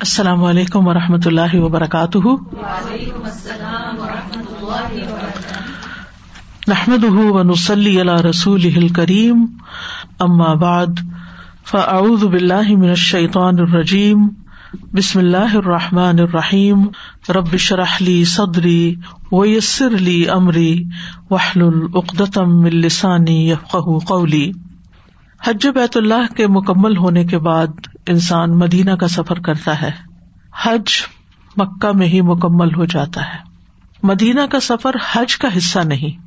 السلام علیکم و رحمۃ اللہ وبرکاتہ۔ نحمد ونسلی علی رسول کریم اما بعد فاعوذ باللہ من الشیطان الرجیم۔ بسم اللہ الرحمٰن الرحیم۔ ربش رحلی صدری ویسر علی عمری وحل العقدم السانی یفق قولی۔ حج بیت اللہ کے مکمل ہونے کے بعد انسان مدینہ کا سفر کرتا ہے، حج مکہ میں ہی مکمل ہو جاتا ہے۔ مدینہ کا سفر حج کا حصہ نہیں،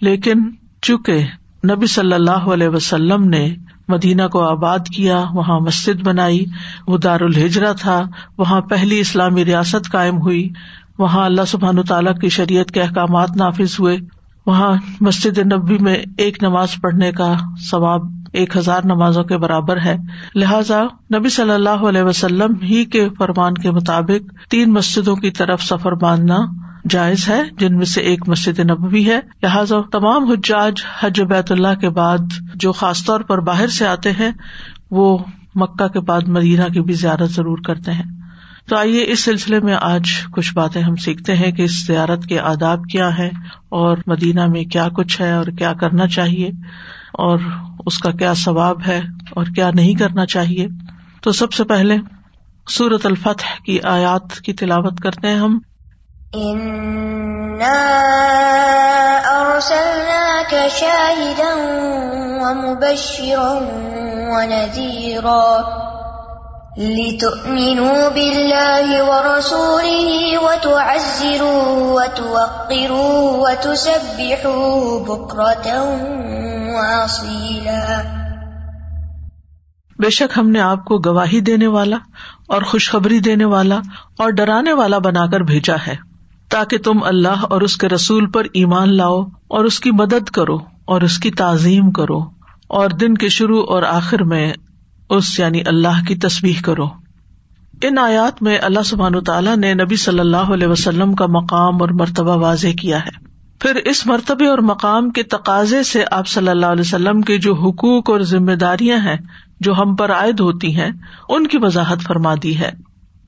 لیکن چونکہ نبی صلی اللہ علیہ وسلم نے مدینہ کو آباد کیا، وہاں مسجد بنائی، وہ دار الحجرا تھا، وہاں پہلی اسلامی ریاست قائم ہوئی، وہاں اللہ سبحان تعالیٰ کی شریعت کے احکامات نافذ ہوئے، وہاں مسجد نبی میں ایک نماز پڑھنے کا ثواب ایک ہزار نمازوں کے برابر ہے۔ لہذا نبی صلی اللہ علیہ وسلم ہی کے فرمان کے مطابق تین مسجدوں کی طرف سفر باندھنا جائز ہے، جن میں سے ایک مسجد نبوی ہے۔ لہٰذا تمام حجاج حج بیت اللہ کے بعد جو خاص طور پر باہر سے آتے ہیں، وہ مکہ کے بعد مدینہ کی بھی زیارت ضرور کرتے ہیں۔ تو آئیے اس سلسلے میں آج کچھ باتیں ہم سیکھتے ہیں کہ اس زیارت کے آداب کیا ہے اور مدینہ میں کیا کچھ ہے اور کیا کرنا چاہیے۔ اور اس کا کیا ثواب ہے اور کیا نہیں کرنا چاہیے۔ تو سب سے پہلے سورت الفتح کی آیات کی تلاوت کرتے ہیں ہم۔ لِتُؤْمِنُوا بِاللَّهِ وَرَسُولِهِ وَتُعَزِّرُوا وَتُوَقِّرُوا وَتُسَبِّحُوا بُكْرَةً وَأَصِيلًا بے شک ہم نے آپ کو گواہی دینے والا اور خوشخبری دینے والا اور ڈرانے والا بنا کر بھیجا ہے تاکہ تم اللہ اور اس کے رسول پر ایمان لاؤ اور اس کی مدد کرو اور اس کی تعظیم کرو اور دن کے شروع اور آخر میں اس یعنی اللہ کی تصویر کرو۔ ان آیات میں اللہ سبحان تعالیٰ نے نبی صلی اللہ علیہ وسلم کا مقام اور مرتبہ واضح کیا ہے۔ پھر اس مرتبے اور مقام کے تقاضے سے آپ صلی اللہ علیہ وسلم کے جو حقوق اور ذمہ داریاں ہیں، جو ہم پر عائد ہوتی ہیں، ان کی وضاحت فرما دی ہے۔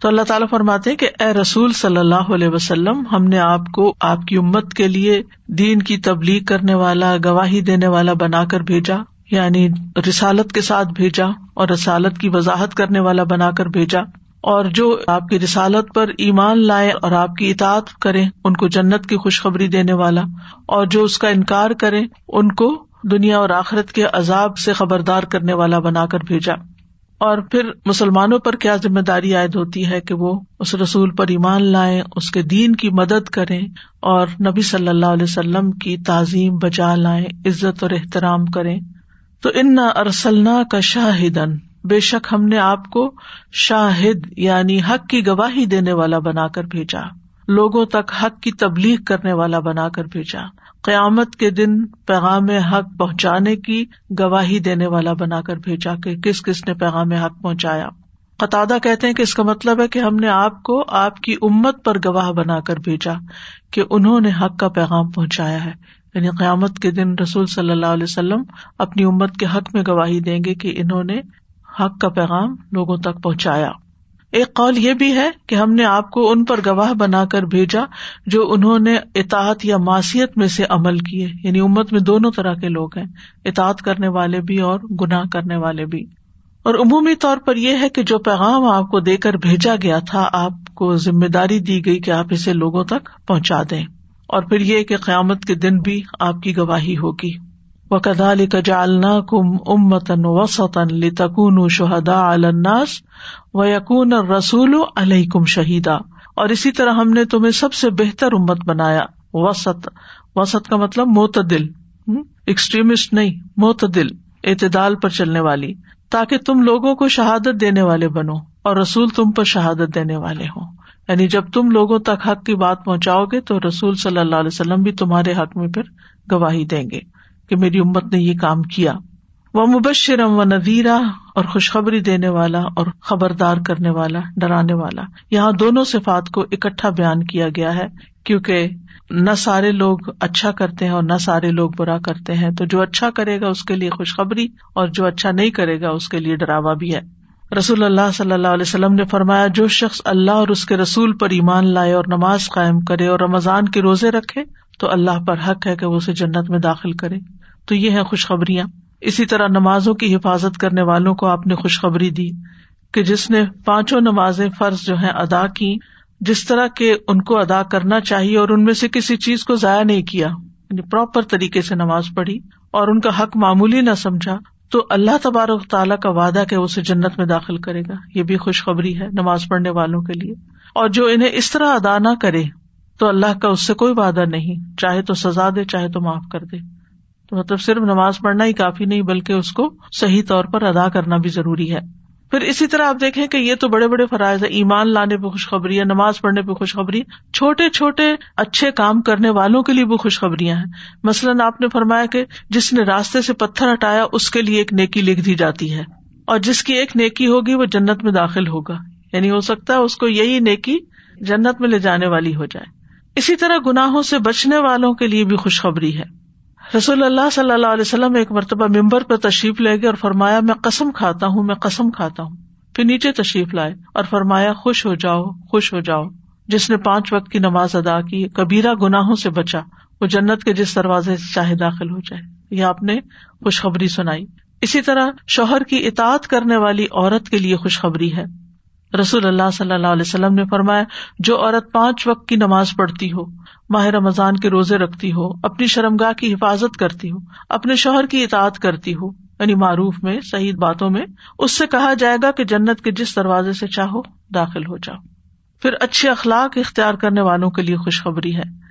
تو اللہ تعالیٰ فرماتے کہ اے رسول صلی اللہ علیہ وسلم، ہم نے آپ کو آپ کی امت کے لیے دین کی تبلیغ کرنے والا، گواہی دینے والا بنا کر بھیجا یعنی رسالت کے ساتھ بھیجا اور رسالت کی وضاحت کرنے والا بنا کر بھیجا۔ اور جو آپ کی رسالت پر ایمان لائے اور آپ کی اطاعت کرے، ان کو جنت کی خوشخبری دینے والا۔ اور جو اس کا انکار کرے، ان کو دنیا اور آخرت کے عذاب سے خبردار کرنے والا بنا کر بھیجا۔ اور پھر مسلمانوں پر کیا ذمہ داری عائد ہوتی ہے کہ وہ اس رسول پر ایمان لائیں، اس کے دین کی مدد کریں اور نبی صلی اللہ علیہ وسلم کی تعظیم بجا لائیں، عزت اور احترام کریں۔ تو ان ارسلنا کا شاہدن بے شک ہم نے آپ کو شاہد یعنی حق کی گواہی دینے والا بنا کر بھیجا۔ لوگوں تک حق کی تبلیغ کرنے والا بنا کر بھیجا۔ قیامت کے دن پیغام حق پہنچانے کی گواہی دینے والا بنا کر بھیجا کہ کس کس نے پیغام حق پہنچایا۔ قطع کہتے ہیں کہ اس کا مطلب ہے کہ ہم نے آپ کو آپ کی امت پر گواہ بنا کر بھیجا کہ انہوں نے حق کا پیغام پہنچایا ہے۔ یعنی قیامت کے دن رسول صلی اللہ علیہ وسلم اپنی امت کے حق میں گواہی دیں گے کہ انہوں نے حق کا پیغام لوگوں تک پہنچایا۔ ایک قول یہ بھی ہے کہ ہم نے آپ کو ان پر گواہ بنا کر بھیجا جو انہوں نے اطاعت یا معاشیت میں سے عمل کیے۔ یعنی امت میں دونوں طرح کے لوگ ہیں، اطاعت کرنے والے بھی اور گناہ کرنے والے بھی۔ اور عمومی طور پر یہ ہے کہ جو پیغام آپ کو دے کر بھیجا گیا تھا، آپ کو ذمہ داری دی گئی کہ آپ اسے لوگوں تک پہنچا دیں۔ اور پھر یہ کہ قیامت کے دن بھی آپ کی گواہی ہوگی۔ و کدا کجالنا کم امتن وسطن لتکون شہدا الناس و یقون رسول علیہ کم شہیدا۔ اور اسی طرح ہم نے تمہیں سب سے بہتر امت بنایا۔ وسط۔ وسط کا مطلب معتدل۔ ایکسٹریمسٹ نہیں، معتدل، اعتدال پر چلنے والی۔ تاکہ تم لوگوں کو شہادت دینے والے بنو اور رسول تم پر شہادت دینے والے ہوں۔ یعنی جب تم لوگوں تک حق کی بات پہنچاؤ گے تو رسول صلی اللہ علیہ وسلم بھی تمہارے حق میں پھر گواہی دیں گے۔ کہ میری امت نے یہ کام کیا۔ وہ مبشرم و نذیرہ اور خوشخبری دینے والا اور خبردار کرنے والا، ڈرانے والا۔ یہاں دونوں صفات کو اکٹھا بیان کیا گیا ہے، کیونکہ نہ سارے لوگ اچھا کرتے ہیں اور نہ سارے لوگ برا کرتے ہیں۔ تو جو اچھا کرے گا اس کے لیے خوشخبری اور جو اچھا نہیں کرے گا اس کے لیے ڈراوا بھی ہے۔ رسول اللہ صلی اللہ علیہ وسلم نے فرمایا، جو شخص اللہ اور اس کے رسول پر ایمان لائے اور نماز قائم کرے اور رمضان کے روزے رکھے، تو اللہ پر حق ہے کہ وہ اسے جنت میں داخل کرے۔ تو یہ ہے خوشخبریاں۔ اسی طرح نمازوں کی حفاظت کرنے والوں کو آپ نے خوشخبری دی کہ جس نے پانچوں نمازیں فرض جو ہے ادا کی جس طرح کے ان کو ادا کرنا چاہیے اور ان میں سے کسی چیز کو ضائع نہیں کیا یعنی پراپر طریقے سے نماز پڑھی اور ان کا حق معمولی نہ سمجھا، تو اللہ تبارک تعالیٰ کا وعدہ کہ اسے جنت میں داخل کرے گا۔ یہ بھی خوشخبری ہے نماز پڑھنے والوں کے لیے۔ اور جو انہیں اس طرح ادا نہ کرے، تو اللہ کا اس سے کوئی وعدہ نہیں، چاہے تو سزا دے، چاہے تو معاف کر دے۔ تو مطلب صرف نماز پڑھنا ہی کافی نہیں، بلکہ اس کو صحیح طور پر ادا کرنا بھی ضروری ہے۔ پھر اسی طرح آپ دیکھیں کہ یہ تو بڑے بڑے فرائض ہے ایمان لانے پہ خوشخبری ہے نماز پڑھنے پہ خوشخبری چھوٹے چھوٹے اچھے کام کرنے والوں کے لیے بھی خوشخبریاں ہیں۔ مثلاً آپ نے فرمایا کہ جس نے راستے سے پتھر ہٹایا، اس کے لیے ایک نیکی لکھ دی جاتی ہے۔ اور جس کی ایک نیکی ہوگی، وہ جنت میں داخل ہوگا۔ یعنی ہو سکتا ہے اس کو یہی نیکی جنت میں لے جانے والی ہو جائے۔ اسی طرح گناہوں سے بچنے والوں کے لیے بھی خوشخبری ہے۔ رسول اللہ صلی اللہ علیہ وسلم ایک مرتبہ ممبر پہ تشریف لے گئے اور فرمایا، میں قسم کھاتا ہوں، میں قسم کھاتا ہوں۔ پھر نیچے تشریف لائے اور فرمایا، خوش ہو جاؤ، خوش ہو جاؤ۔ جس نے پانچ وقت کی نماز ادا کی کبیرا گناہوں سے بچا۔ وہ جنت کے جس دروازے سے چاہے داخل ہو جائے۔ یہ آپ نے خوشخبری سنائی۔ اسی طرح شوہر کی اطاعت کرنے والی عورت کے لیے خوشخبری ہے۔ رسول اللہ صلی اللہ علیہ وسلم نے فرمایا، جو عورت پانچ وقت کی نماز پڑھتی ہو، ماہ رمضان کے روزے رکھتی ہو، اپنی شرمگاہ کی حفاظت کرتی ہو، اپنے شوہر کی اطاعت کرتی ہو یعنی معروف میں، صحیح باتوں میں، اس سے کہا جائے گا کہ جنت کے جس دروازے سے چاہو، داخل ہو جاؤ۔ پھر اچھے اخلاق اختیار کرنے والوں کے لیے خوشخبری ہے۔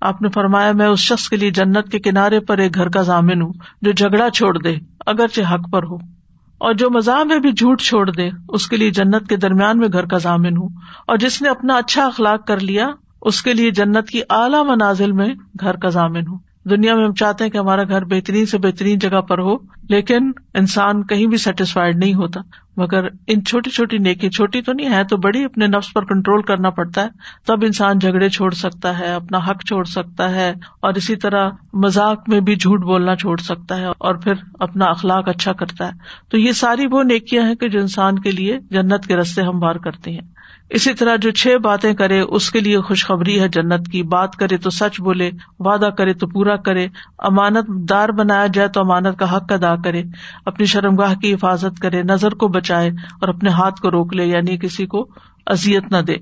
آپ نے فرمایا، میں اس شخص کے لیے جنت کے کنارے پر ایک گھر کا ضامن ہوں جو جھگڑا چھوڑ دے، اگرچہ حق پر ہو۔ اور جو مزاح میں بھی جھوٹ چھوڑ دے، اس کے لیے جنت کے درمیان میں گھر کا ضامن ہوں۔ اور جس نے اپنا اچھا اخلاق کر لیا، اس کے لیے جنت کی اعلیٰ منازل میں گھر کا ضامن ہوں۔ دنیا میں ہم چاہتے ہیں کہ ہمارا گھر بہترین سے بہترین جگہ پر ہو، لیکن انسان کہیں بھی سیٹسفائڈ نہیں ہوتا۔ مگر ان چھوٹی چھوٹی نیکی، چھوٹی تو نہیں ہے، تو بڑی اپنے نفس پر کنٹرول کرنا پڑتا ہے۔ تب انسان جھگڑے چھوڑ سکتا ہے، اپنا حق چھوڑ سکتا ہے، اور اسی طرح مذاق میں بھی جھوٹ بولنا چھوڑ سکتا ہے، اور پھر اپنا اخلاق اچھا کرتا ہے۔ تو یہ ساری وہ نیکیاں ہیں کہ جو انسان کے لیے جنت کے رستے ہم بار کرتے ہیں۔ اسی طرح جو چھ باتیں کرے، اس کے لیے خوشخبری ہے جنت کی۔ بات کرے تو سچ بولے، وعدہ کرے تو پورا کرے۔ امانت دار بنایا جائے تو امانت کا حق ادا کرے۔ اپنی شرمگاہ کی حفاظت کرے، نظر کو بچائے اور اپنے ہاتھ کو روک لے یعنی کسی کو ازیت نہ دے۔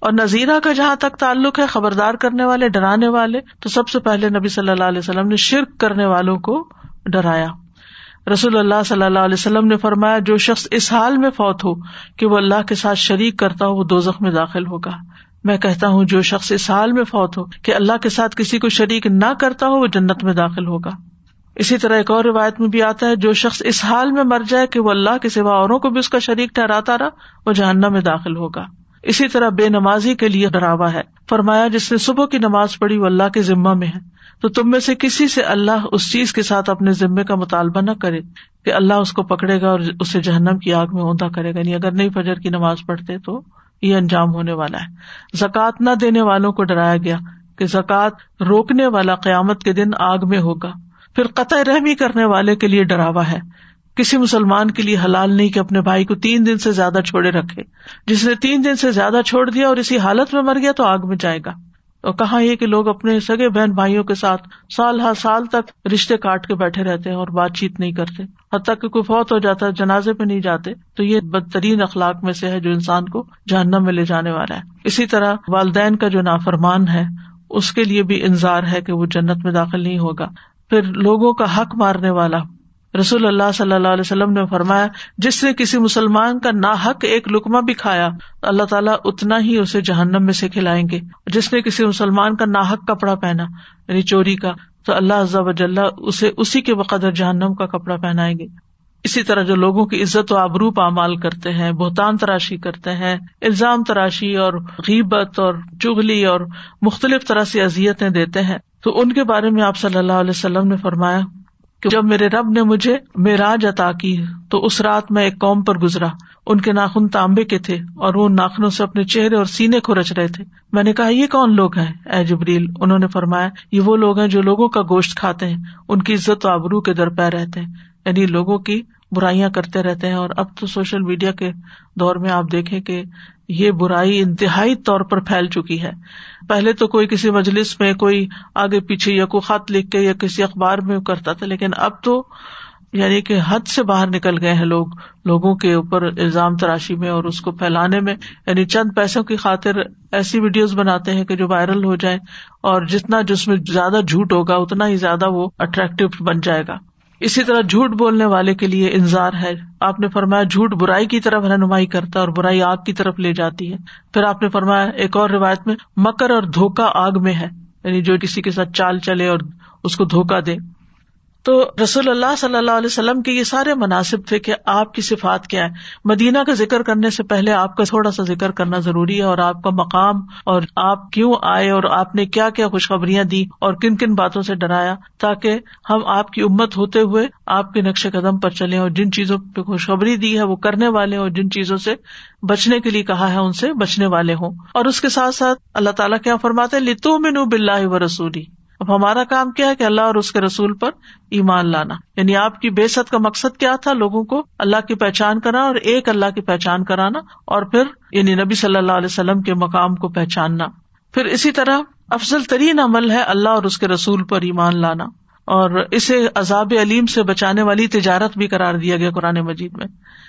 اور نذیرہ کا جہاں تک تعلق ہے، خبردار کرنے والے، ڈرانے والے، تو سب سے پہلے نبی صلی اللہ علیہ وسلم نے شرک کرنے والوں کو ڈرایا۔ رسول اللہ صلی اللہ علیہ وسلم نے فرمایا، جو شخص اس حال میں فوت ہو کہ وہ اللہ کے ساتھ شریک کرتا ہو، وہ دو میں داخل ہوگا۔ میں کہتا ہوں، جو شخص اس حال میں فوت ہو کہ اللہ کے ساتھ کسی کو شریک نہ کرتا ہو، وہ جنت میں داخل ہوگا۔ اسی طرح ایک اور روایت میں بھی آتا ہے، جو شخص اس حال میں مر جائے کہ وہ اللہ کے سوا اوروں کو بھی اس کا شریک ٹھہراتا رہا، وہ جہنم میں داخل ہوگا۔ اسی طرح بے نمازی کے لیے ڈراوا ہے۔ فرمایا، جس نے صبح کی نماز پڑھی، وہ اللہ کے ذمہ میں ہے۔ تو تم میں سے کسی سے اللہ اس چیز کے ساتھ اپنے ذمے کا مطالبہ نہ کرے کہ اللہ اس کو پکڑے گا اور اسے جہنم کی آگ میں اوندا کرے گا۔ نہیں اگر نہیں فجر کی نماز پڑھتے تو یہ انجام ہونے والا ہے۔ زکوٰۃ نہ دینے والوں کو ڈرایا گیا کہ زکوٰۃ روکنے والا قیامت کے دن آگ میں ہوگا۔ پھر قطع رحمی کرنے والے کے لیے ڈراوا ہے۔ کسی مسلمان کے لیے حلال نہیں کہ اپنے بھائی کو تین دن سے زیادہ چھوڑے رکھے۔ جس نے تین دن سے زیادہ چھوڑ دیا اور اسی حالت میں مر گیا تو آگ میں جائے گا۔ اور کہاں یہ کہ لوگ اپنے سگے بہن بھائیوں کے ساتھ سال ہر سال تک رشتے کاٹ کے بیٹھے رہتے ہیں اور بات چیت نہیں کرتے۔ حتیٰ کہ کوئی فوت ہو جاتا ہے، جنازے پہ نہیں جاتے۔ تو یہ بدترین اخلاق میں سے ہے جو انسان کو جہنم میں لے جانے والا ہے۔ اسی طرح والدین کا جو نافرمان ہے، اس کے لیے بھی انضار ہے کہ وہ جنت میں داخل نہیں ہوگا۔ پھر لوگوں کا حق مارنے والا۔ رسول اللہ صلی اللہ علیہ وسلم نے فرمایا، جس نے کسی مسلمان کا نا حق ایک لکما بھی کھایا، اللہ تعالیٰ اتنا ہی اسے جہنم میں سے کھلائیں گے۔ جس نے کسی مسلمان کا نا حق کپڑا پہنا یعنی چوری کا، تو اللہ وجل اسے اسی کے بقدر جہنم کا کپڑا پہنائیں گے۔ اسی طرح جو لوگوں کی عزت و آبرو پامال کرتے ہیں، بہتان تراشی کرتے ہیں، الزام تراشی اور غیبت اور چگلی اور مختلف طرح سے اذیتیں دیتے ہیں تو ان کے بارے میں آپ صلی اللہ علیہ وسلم نے فرمایا کہ جب میرے رب نے مجھے میراج عطا کی تو اس رات میں ایک قوم پر گزرا۔ ان کے ناخن تانبے کے تھے اور وہ ناخنوں سے اپنے چہرے اور سینے کو رچ رہے تھے۔ میں نے کہا، یہ کون لوگ ہیں؟ اے جبریل، انہوں نے فرمایا، یہ وہ لوگ ہیں جو لوگوں کا گوشت کھاتے ہیں، ان کی عزت و آبرو کے در رہتے ہیں۔ یعنی لوگوں کی برائیاں کرتے رہتے ہیں۔ اور اب تو سوشل میڈیا کے دور میں آپ دیکھیں کہ یہ برائی انتہائی طور پر پھیل چکی ہے۔ پہلے تو کوئی کسی مجلس میں کوئی آگے پیچھے یا کوئی خط لکھ کے یا کسی اخبار میں کرتا تھا، لیکن اب تو یعنی کہ حد سے باہر نکل گئے ہیں لوگ، لوگوں کے اوپر الزام تراشی میں اور اس کو پھیلانے میں۔ یعنی چند پیسوں کی خاطر ایسی ویڈیوز بناتے ہیں کہ جو وائرل ہو جائے اور جتنا جس میں زیادہ جھوٹ ہوگا، اتنا ہی زیادہ وہ اٹریکٹو بن جائے گا۔ اسی طرح جھوٹ بولنے والے کے لیے انضار ہے۔ آپ نے فرمایا جھوٹ برائی کی طرف رہنمائی کرتا ہے اور برائی آگ کی طرف لے جاتی ہے۔ پھر آپ نے فرمایا ایک اور روایت میں مکر اور دھوکا آگ میں ہے یعنی جو کسی کے ساتھ چال چلے اور اس کو دھوکا دے۔ تو رسول اللہ صلی اللہ علیہ وسلم کے یہ سارے مناسب تھے کہ آپ کی صفات کیا ہے مدینہ کا ذکر کرنے سے پہلے آپ کا تھوڑا سا ذکر کرنا ضروری ہے اور آپ کا مقام اور آپ کیوں آئے اور آپ نے کیا کیا خوشخبریاں دی اور کن کن باتوں سے ڈرایا تاکہ ہم آپ کی امت ہوتے ہوئے آپ کے نقش قدم پر چلے اور جن چیزوں پہ خوشخبری دی ہے وہ کرنے والے اور جن چیزوں سے بچنے کے لیے کہا ہے ان سے بچنے والے ہوں۔ اور اس کے ساتھ ساتھ اللہ تعالیٰ کیا فرماتے لتو مینو بلّہ و رسولی اب ہمارا کام کیا ہے کہ اللہ اور اس کے رسول پر ایمان لانا۔ یعنی آپ کی بے ست کا مقصد کیا تھا؟ لوگوں کو اللہ کی پہچان کرانا اور ایک اللہ کی پہچان کرانا اور پھر یعنی نبی صلی اللہ علیہ وسلم کے مقام کو پہچاننا۔ پھر اسی طرح افضل ترین عمل ہے اللہ اور اس کے رسول پر ایمان لانا۔ اور اسے عذاب علیم سے بچانے والی تجارت بھی قرار دیا گیا قرآن مجید میں۔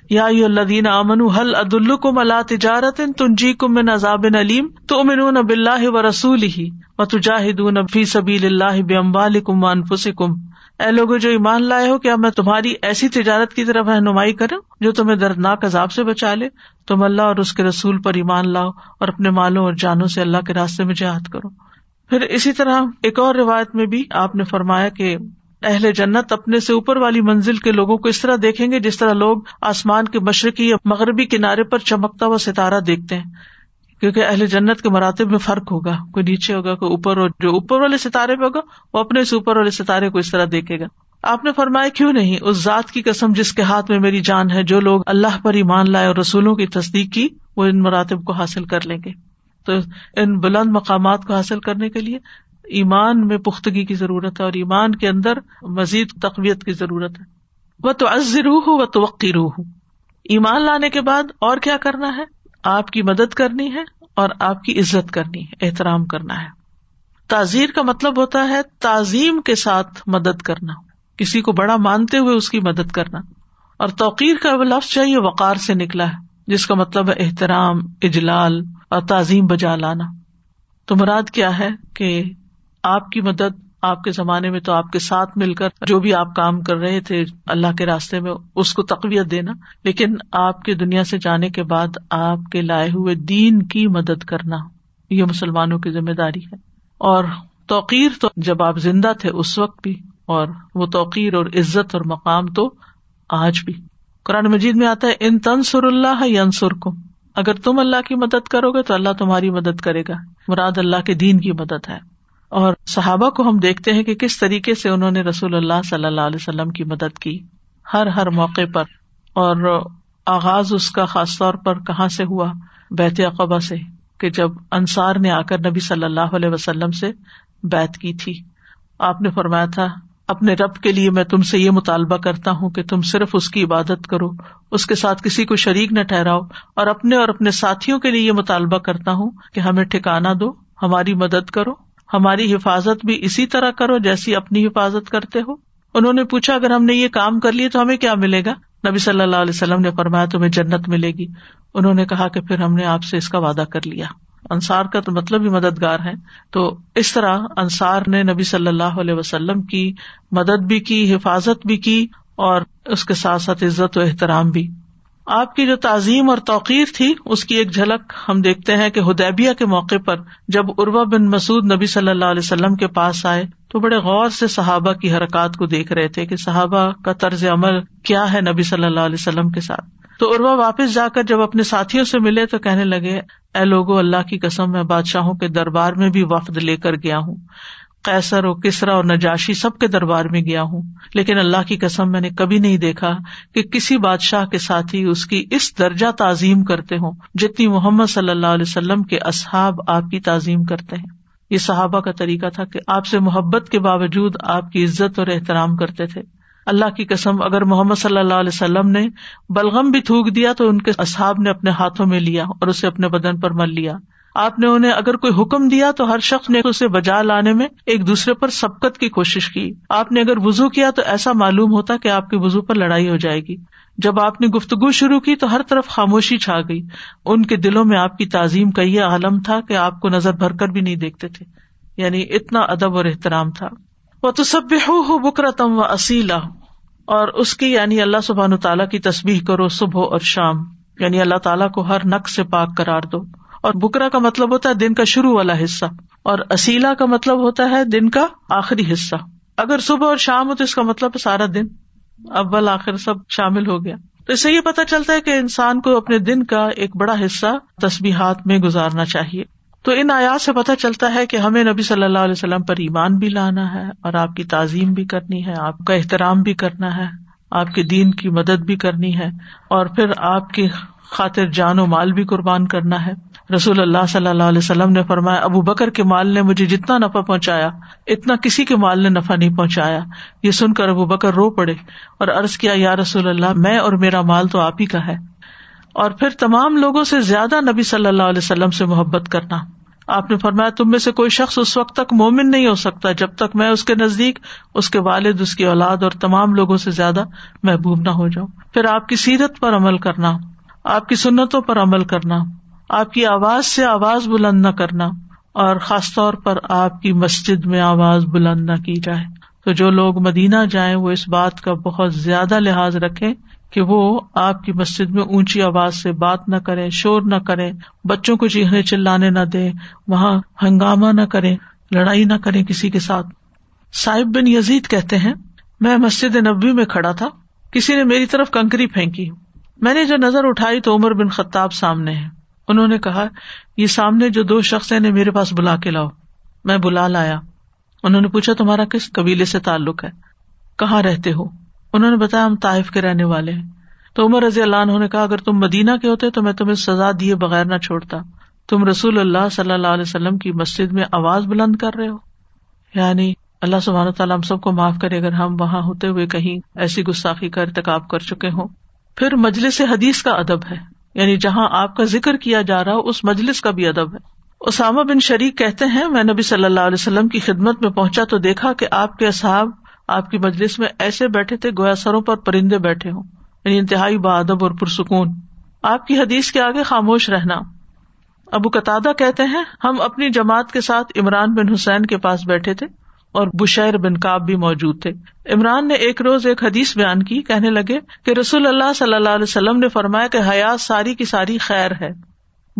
یا الدین امن حل عد الکم اللہ تجارت تنجی کم عذاب علیم؟ تو امن بلّہ و رسول ہی و تجاہدون فی سبی اللہ بمبال کم کم اے لوگ جو ایمان لائے ہو، کیا میں تمہاری ایسی تجارت کی طرف رہنمائی کروں جو تمہیں دردناک عذاب سے بچا لے؟ تم اللہ اور اس کے رسول پر ایمان لاؤ اور اپنے مالوں اور جانوں سے اللہ کے راستے میں جہاد کرو۔ پھر اسی طرح ایک اور روایت میں بھی آپ نے فرمایا کہ اہل جنت اپنے سے اوپر والی منزل کے لوگوں کو اس طرح دیکھیں گے جس طرح لوگ آسمان کے مشرقی یا مغربی کنارے پر چمکتا ہوا ستارہ دیکھتے ہیں۔ کیونکہ اہل جنت کے مراتب میں فرق ہوگا۔ کوئی نیچے ہوگا، کوئی اوپر، اور جو اوپر والے ستارے پہ ہوگا، وہ اپنے سے اوپر والے ستارے کو اس طرح دیکھے گا۔ آپ نے فرمایا، کیوں نہیں؟ اس ذات کی قسم جس کے ہاتھ میں میری جان ہے، جو لوگ اللہ پر ایمان لائے اور رسولوں کی تصدیق کی، وہ ان مراتب کو حاصل کر لیں گے۔ تو ان بلند مقامات کو حاصل کرنے کے لیے ایمان میں پختگی کی ضرورت ہے اور ایمان کے اندر مزید تقویت کی ضرورت ہے۔ وہ تو از روح ہو وہ روح ایمان لانے کے بعد اور کیا کرنا ہے؟ آپ کی مدد کرنی ہے اور آپ کی عزت کرنی ہے، احترام کرنا ہے۔ تعزیر کا مطلب ہوتا ہے تعظیم کے ساتھ مدد کرنا۔ کسی کو بڑا مانتے ہوئے اس کی مدد کرنا۔ اور توقیر کا وہ لفظ چاہیے وقار سے نکلا ہے، جس کا مطلب ہے احترام، اجلال۔ اور تعظیم بجا لانا۔ تو مراد کیا ہے کہ آپ کی مدد آپ کے زمانے میں تو آپ کے ساتھ مل کر جو بھی آپ کام کر رہے تھے اللہ کے راستے میں اس کو تقویت دینا، لیکن آپ کی دنیا سے جانے کے بعد آپ کے لائے ہوئے دین کی مدد کرنا، یہ مسلمانوں کی ذمہ داری ہے۔ اور توقیر تو جب آپ زندہ تھے اس وقت بھی، اور وہ توقیر اور عزت اور مقام تو آج بھی۔ قرآن مجید میں آتا ہے، ان تنسر اللہ ینسر کم اگر تم اللہ کی مدد کرو گے تو اللہ تمہاری مدد کرے گا۔ مراد اللہ کے دین کی مدد ہے۔ اور صحابہ کو ہم دیکھتے ہیں کہ کس طریقے سے انہوں نے رسول اللہ صلی اللہ علیہ وسلم کی مدد کی۔ ہر ہر موقع پر۔ اور آغاز اس کا خاص طور پر کہاں سے ہوا؟ بیت اقبا سے، کہ جب انصار نے آ کر نبی صلی اللہ علیہ وسلم سے بیت کی تھی۔ آپ نے فرمایا تھا اپنے رب کے لیے میں تم سے یہ مطالبہ کرتا ہوں کہ تم صرف اس کی عبادت کرو، اس کے ساتھ کسی کو شریک نہ ٹھہراؤ، اور اپنے اور اپنے ساتھیوں کے لیے یہ مطالبہ کرتا ہوں کہ ہمیں ٹھکانا دو، ہماری مدد کرو، ہماری حفاظت بھی اسی طرح کرو جیسی اپنی حفاظت کرتے ہو۔ انہوں نے پوچھا، اگر ہم نے یہ کام کر لیے تو ہمیں کیا ملے گا؟ نبی صلی اللہ علیہ وسلم نے فرمایا، تمہیں جنت ملے گی۔ انہوں نے کہا کہ پھر ہم نے آپ سے اس کا وعدہ کر لیا۔ انصار کا تو مطلب ہی مددگار ہے تو اس طرح انصار نے نبی صلی اللہ علیہ وسلم کی مدد بھی کی، حفاظت بھی کی اور اس کے ساتھ ساتھ عزت و احترام بھی۔ آپ کی جو تعظیم اور توقیر تھی، اس کی ایک جھلک ہم دیکھتے ہیں کہ ہدیبیہ کے موقع پر جب اروا بن مسعد نبی صلی اللہ علیہ وسلم کے پاس آئے تو بڑے غور سے صحابہ کی حرکات کو دیکھ رہے تھے کہ صحابہ کا طرز عمل کیا ہے نبی صلی اللہ علیہ وسلم کے ساتھ۔ تو اروا واپس جا کر جب اپنے ساتھیوں سے ملے تو کہنے لگے اے لوگو، اللہ کی قسم میں بادشاہوں کے دربار میں بھی وفد لے کر گیا ہوں۔ قیصر و کسرا اور نجاشی سب کے دربار میں گیا ہوں۔ لیکن اللہ کی قسم میں نے کبھی نہیں دیکھا کہ کسی بادشاہ کے ساتھ اس کی اس درجہ تعظیم کرتے ہوں جتنی محمد صلی اللہ علیہ وسلم کے اصحاب آپ کی تعظیم کرتے ہیں۔ یہ صحابہ کا طریقہ تھا کہ آپ سے محبت کے باوجود آپ کی عزت اور احترام کرتے تھے۔ اللہ کی قسم، اگر محمد صلی اللہ علیہ وسلم نے بلغم بھی تھوک دیا تو ان کے اصحاب نے اپنے ہاتھوں میں لیا اور اسے اپنے بدن پر مل لیا۔ آپ نے انہیں اگر کوئی حکم دیا تو ہر شخص نے اسے بجا لانے میں ایک دوسرے پر سبقت کی کوشش کی۔ آپ نے اگر وزو کیا تو ایسا معلوم ہوتا کہ آپ کی وزو پر لڑائی ہو جائے گی۔ جب آپ نے گفتگو شروع کی تو ہر طرف خاموشی چھا گئی۔ ان کے دلوں میں آپ کی تعظیم کا یہ عالم تھا کہ آپ کو نظر بھر کر بھی نہیں دیکھتے تھے۔ یعنی اتنا ادب اور احترام تھا۔ وہ تو سب ہو بکرتم و اصیلا اور اس کی یعنی اللہ سبحان تعالیٰ کی تصویر کرو صبح اور شام. یعنی اللہ تعالیٰ کو ہر نقص سے پاک کرار دو. اور بکرا کا مطلب ہوتا ہے دن کا شروع والا حصہ. اور اصیلا کا مطلب ہوتا ہے دن کا آخری حصہ. اگر صبح اور شام ہو تو اس کا مطلب سارا دن. اول، آخر، سب شامل ہو گیا. تو اس سے یہ پتا چلتا ہے کہ انسان کو اپنے دن کا ایک بڑا حصہ تصبیحات میں گزارنا چاہیے. تو ان آیات سے پتہ چلتا ہے کہ ہمیں نبی صلی اللہ علیہ وسلم پر ایمان بھی لانا ہے اور آپ کی تعظیم بھی کرنی ہے، آپ کا احترام بھی کرنا ہے، آپ کے دین کی مدد بھی کرنی ہے اور پھر آپ کی خاطر جان و مال بھی قربان کرنا ہے۔ رسول اللہ صلی اللہ علیہ وسلم نے فرمایا، ابو بکر کے مال نے مجھے جتنا نفع پہنچایا، اتنا کسی کے مال نے نفع نہیں پہنچایا۔ یہ سن کر ابو بکر رو پڑے اور ارض کیا، یا رسول اللہ، میں اور میرا مال تو آپ ہی کا ہے۔ اور پھر تمام لوگوں سے زیادہ نبی صلی اللہ علیہ وسلم سے محبت کرنا۔ آپ نے فرمایا، تم میں سے کوئی شخص اس وقت تک مومن نہیں ہو سکتا جب تک میں اس کے نزدیک، اس کے والد، اس کی اولاد اور تمام لوگوں سے زیادہ محبوب نہ ہو جاؤں۔ پھر آپ کی سیرت پر عمل کرنا، آپ کی سنتوں پر عمل کرنا، آپ کی آواز سے آواز بلند نہ کرنا، اور خاص طور پر آپ کی مسجد میں آواز بلند نہ کی جائے۔ تو جو لوگ مدینہ جائیں، وہ اس بات کا بہت زیادہ لحاظ رکھے کہ وہ آپ کی مسجد میں اونچی آواز سے بات نہ کرے شور نہ کرے بچوں کو چیخنے چلانے نہ دے وہاں ہنگامہ نہ کرے لڑائی نہ کرے کسی کے ساتھ۔ صاحب بن یزید کہتے ہیں، میں مسجد نبی میں کھڑا تھا، کسی نے میری طرف کنکری پھینکی۔ میں نے جو نظر اٹھائی تو عمر بن خطاب سامنے ہے۔ انہوں نے کہا، یہ سامنے جو دو شخص نے میرے پاس بلا کے لاؤ۔ میں بلا لایا۔ انہوں نے پوچھا، تمہارا کس قبیلے سے تعلق ہے؟ کہاں رہتے ہو؟ انہوں نے بتایا ہم طائف کے رہنے والے ہیں۔ تو عمر رضی اللہ عنہ نے کہا، اگر تم مدینہ کے ہوتے تو میں تمہیں سزا دیے بغیر نہ چھوڑتا۔ تم رسول اللہ صلی اللہ علیہ وسلم کی مسجد میں آواز بلند کر رہے ہو۔ یعنی اللہ سبحانہ تعالیٰ ہم سب کو معاف کرے اگر ہم وہاں ہوتے ہوئے کہیں ایسی گستاخی کا ارتقاب کر چکے ہوں۔ پھر مجلس حدیث کا ادب ہے۔ یعنی جہاں آپ کا ذکر کیا جا رہا ہو، اس مجلس کا بھی ادب ہے۔ اسامہ بن شریک کہتے ہیں، میں نبی صلی اللہ علیہ وسلم کی خدمت میں پہنچا تو دیکھا کہ آپ کے اصحاب آپ کی مجلس میں ایسے بیٹھے تھے گویا سروں پر پرندے بیٹھے ہوں یعنی انتہائی بادب اور پرسکون۔ آپ کی حدیث کے آگے خاموش رہنا۔ ابو قطع کہتے ہیں، ہم اپنی جماعت کے ساتھ عمران بن حسین کے پاس بیٹھے تھے اور بشیر بن کاب بھی موجود تھے۔ عمران نے ایک روز ایک حدیث بیان کی، کہنے لگے کہ رسول اللہ صلی اللہ علیہ وسلم نے فرمایا کہ حیات ساری کی ساری خیر ہے۔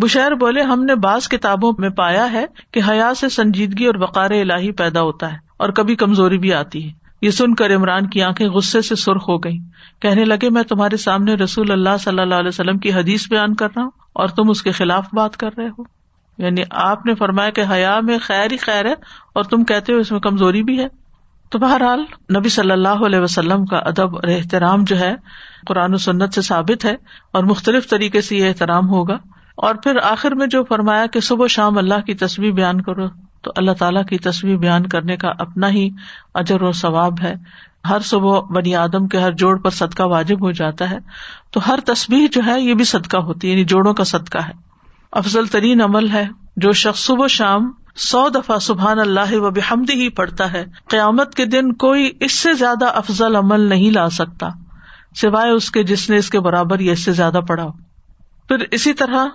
بشیر بولے، ہم نے بعض کتابوں میں پایا ہے کہ حیا سے سنجیدگی اور وقار الہی پیدا ہوتا ہے اور کبھی کمزوری بھی آتی ہے۔ یہ سن کر عمران کی آنکھیں غصے سے سرخ ہو گئی کہنے لگے، میں تمہارے سامنے رسول اللہ صلی اللہ علیہ وسلم کی حدیث بیان کر رہا ہوں اور تم اس کے خلاف بات کر رہے ہو۔ یعنی آپ نے فرمایا کہ حیا میں خیر ہی خیر ہے اور تم کہتے ہو اس میں کمزوری بھی ہے۔ تو بہرحال نبی صلی اللہ علیہ وسلم کا ادب اور احترام جو ہے، قرآن و سنت سے ثابت ہے اور مختلف طریقے سے یہ احترام ہوگا۔ اور پھر آخر میں جو فرمایا کہ صبح شام اللہ کی تصویر بیان کرو۔ تو اللہ تعالیٰ کی تصویر بیان کرنے کا اپنا ہی اجر و ثواب ہے۔ ہر صبح بنی آدم کے ہر جوڑ پر صدقہ واجب ہو جاتا ہے۔ تو ہر تصویر جو ہے یہ بھی صدقہ ہوتی ہے یعنی جوڑوں کا صدقہ ہے۔ افضل ترین عمل ہے جو شخص صبح شام سو دفعہ سبحان اللہ و بحمد ہی پڑتا ہے۔ قیامت کے دن کوئی اس سے زیادہ افضل عمل نہیں لا سکتا۔ سوائے اس کے جس نے اس کے برابر یا اس سے زیادہ پڑھا۔ پھر اسی طرح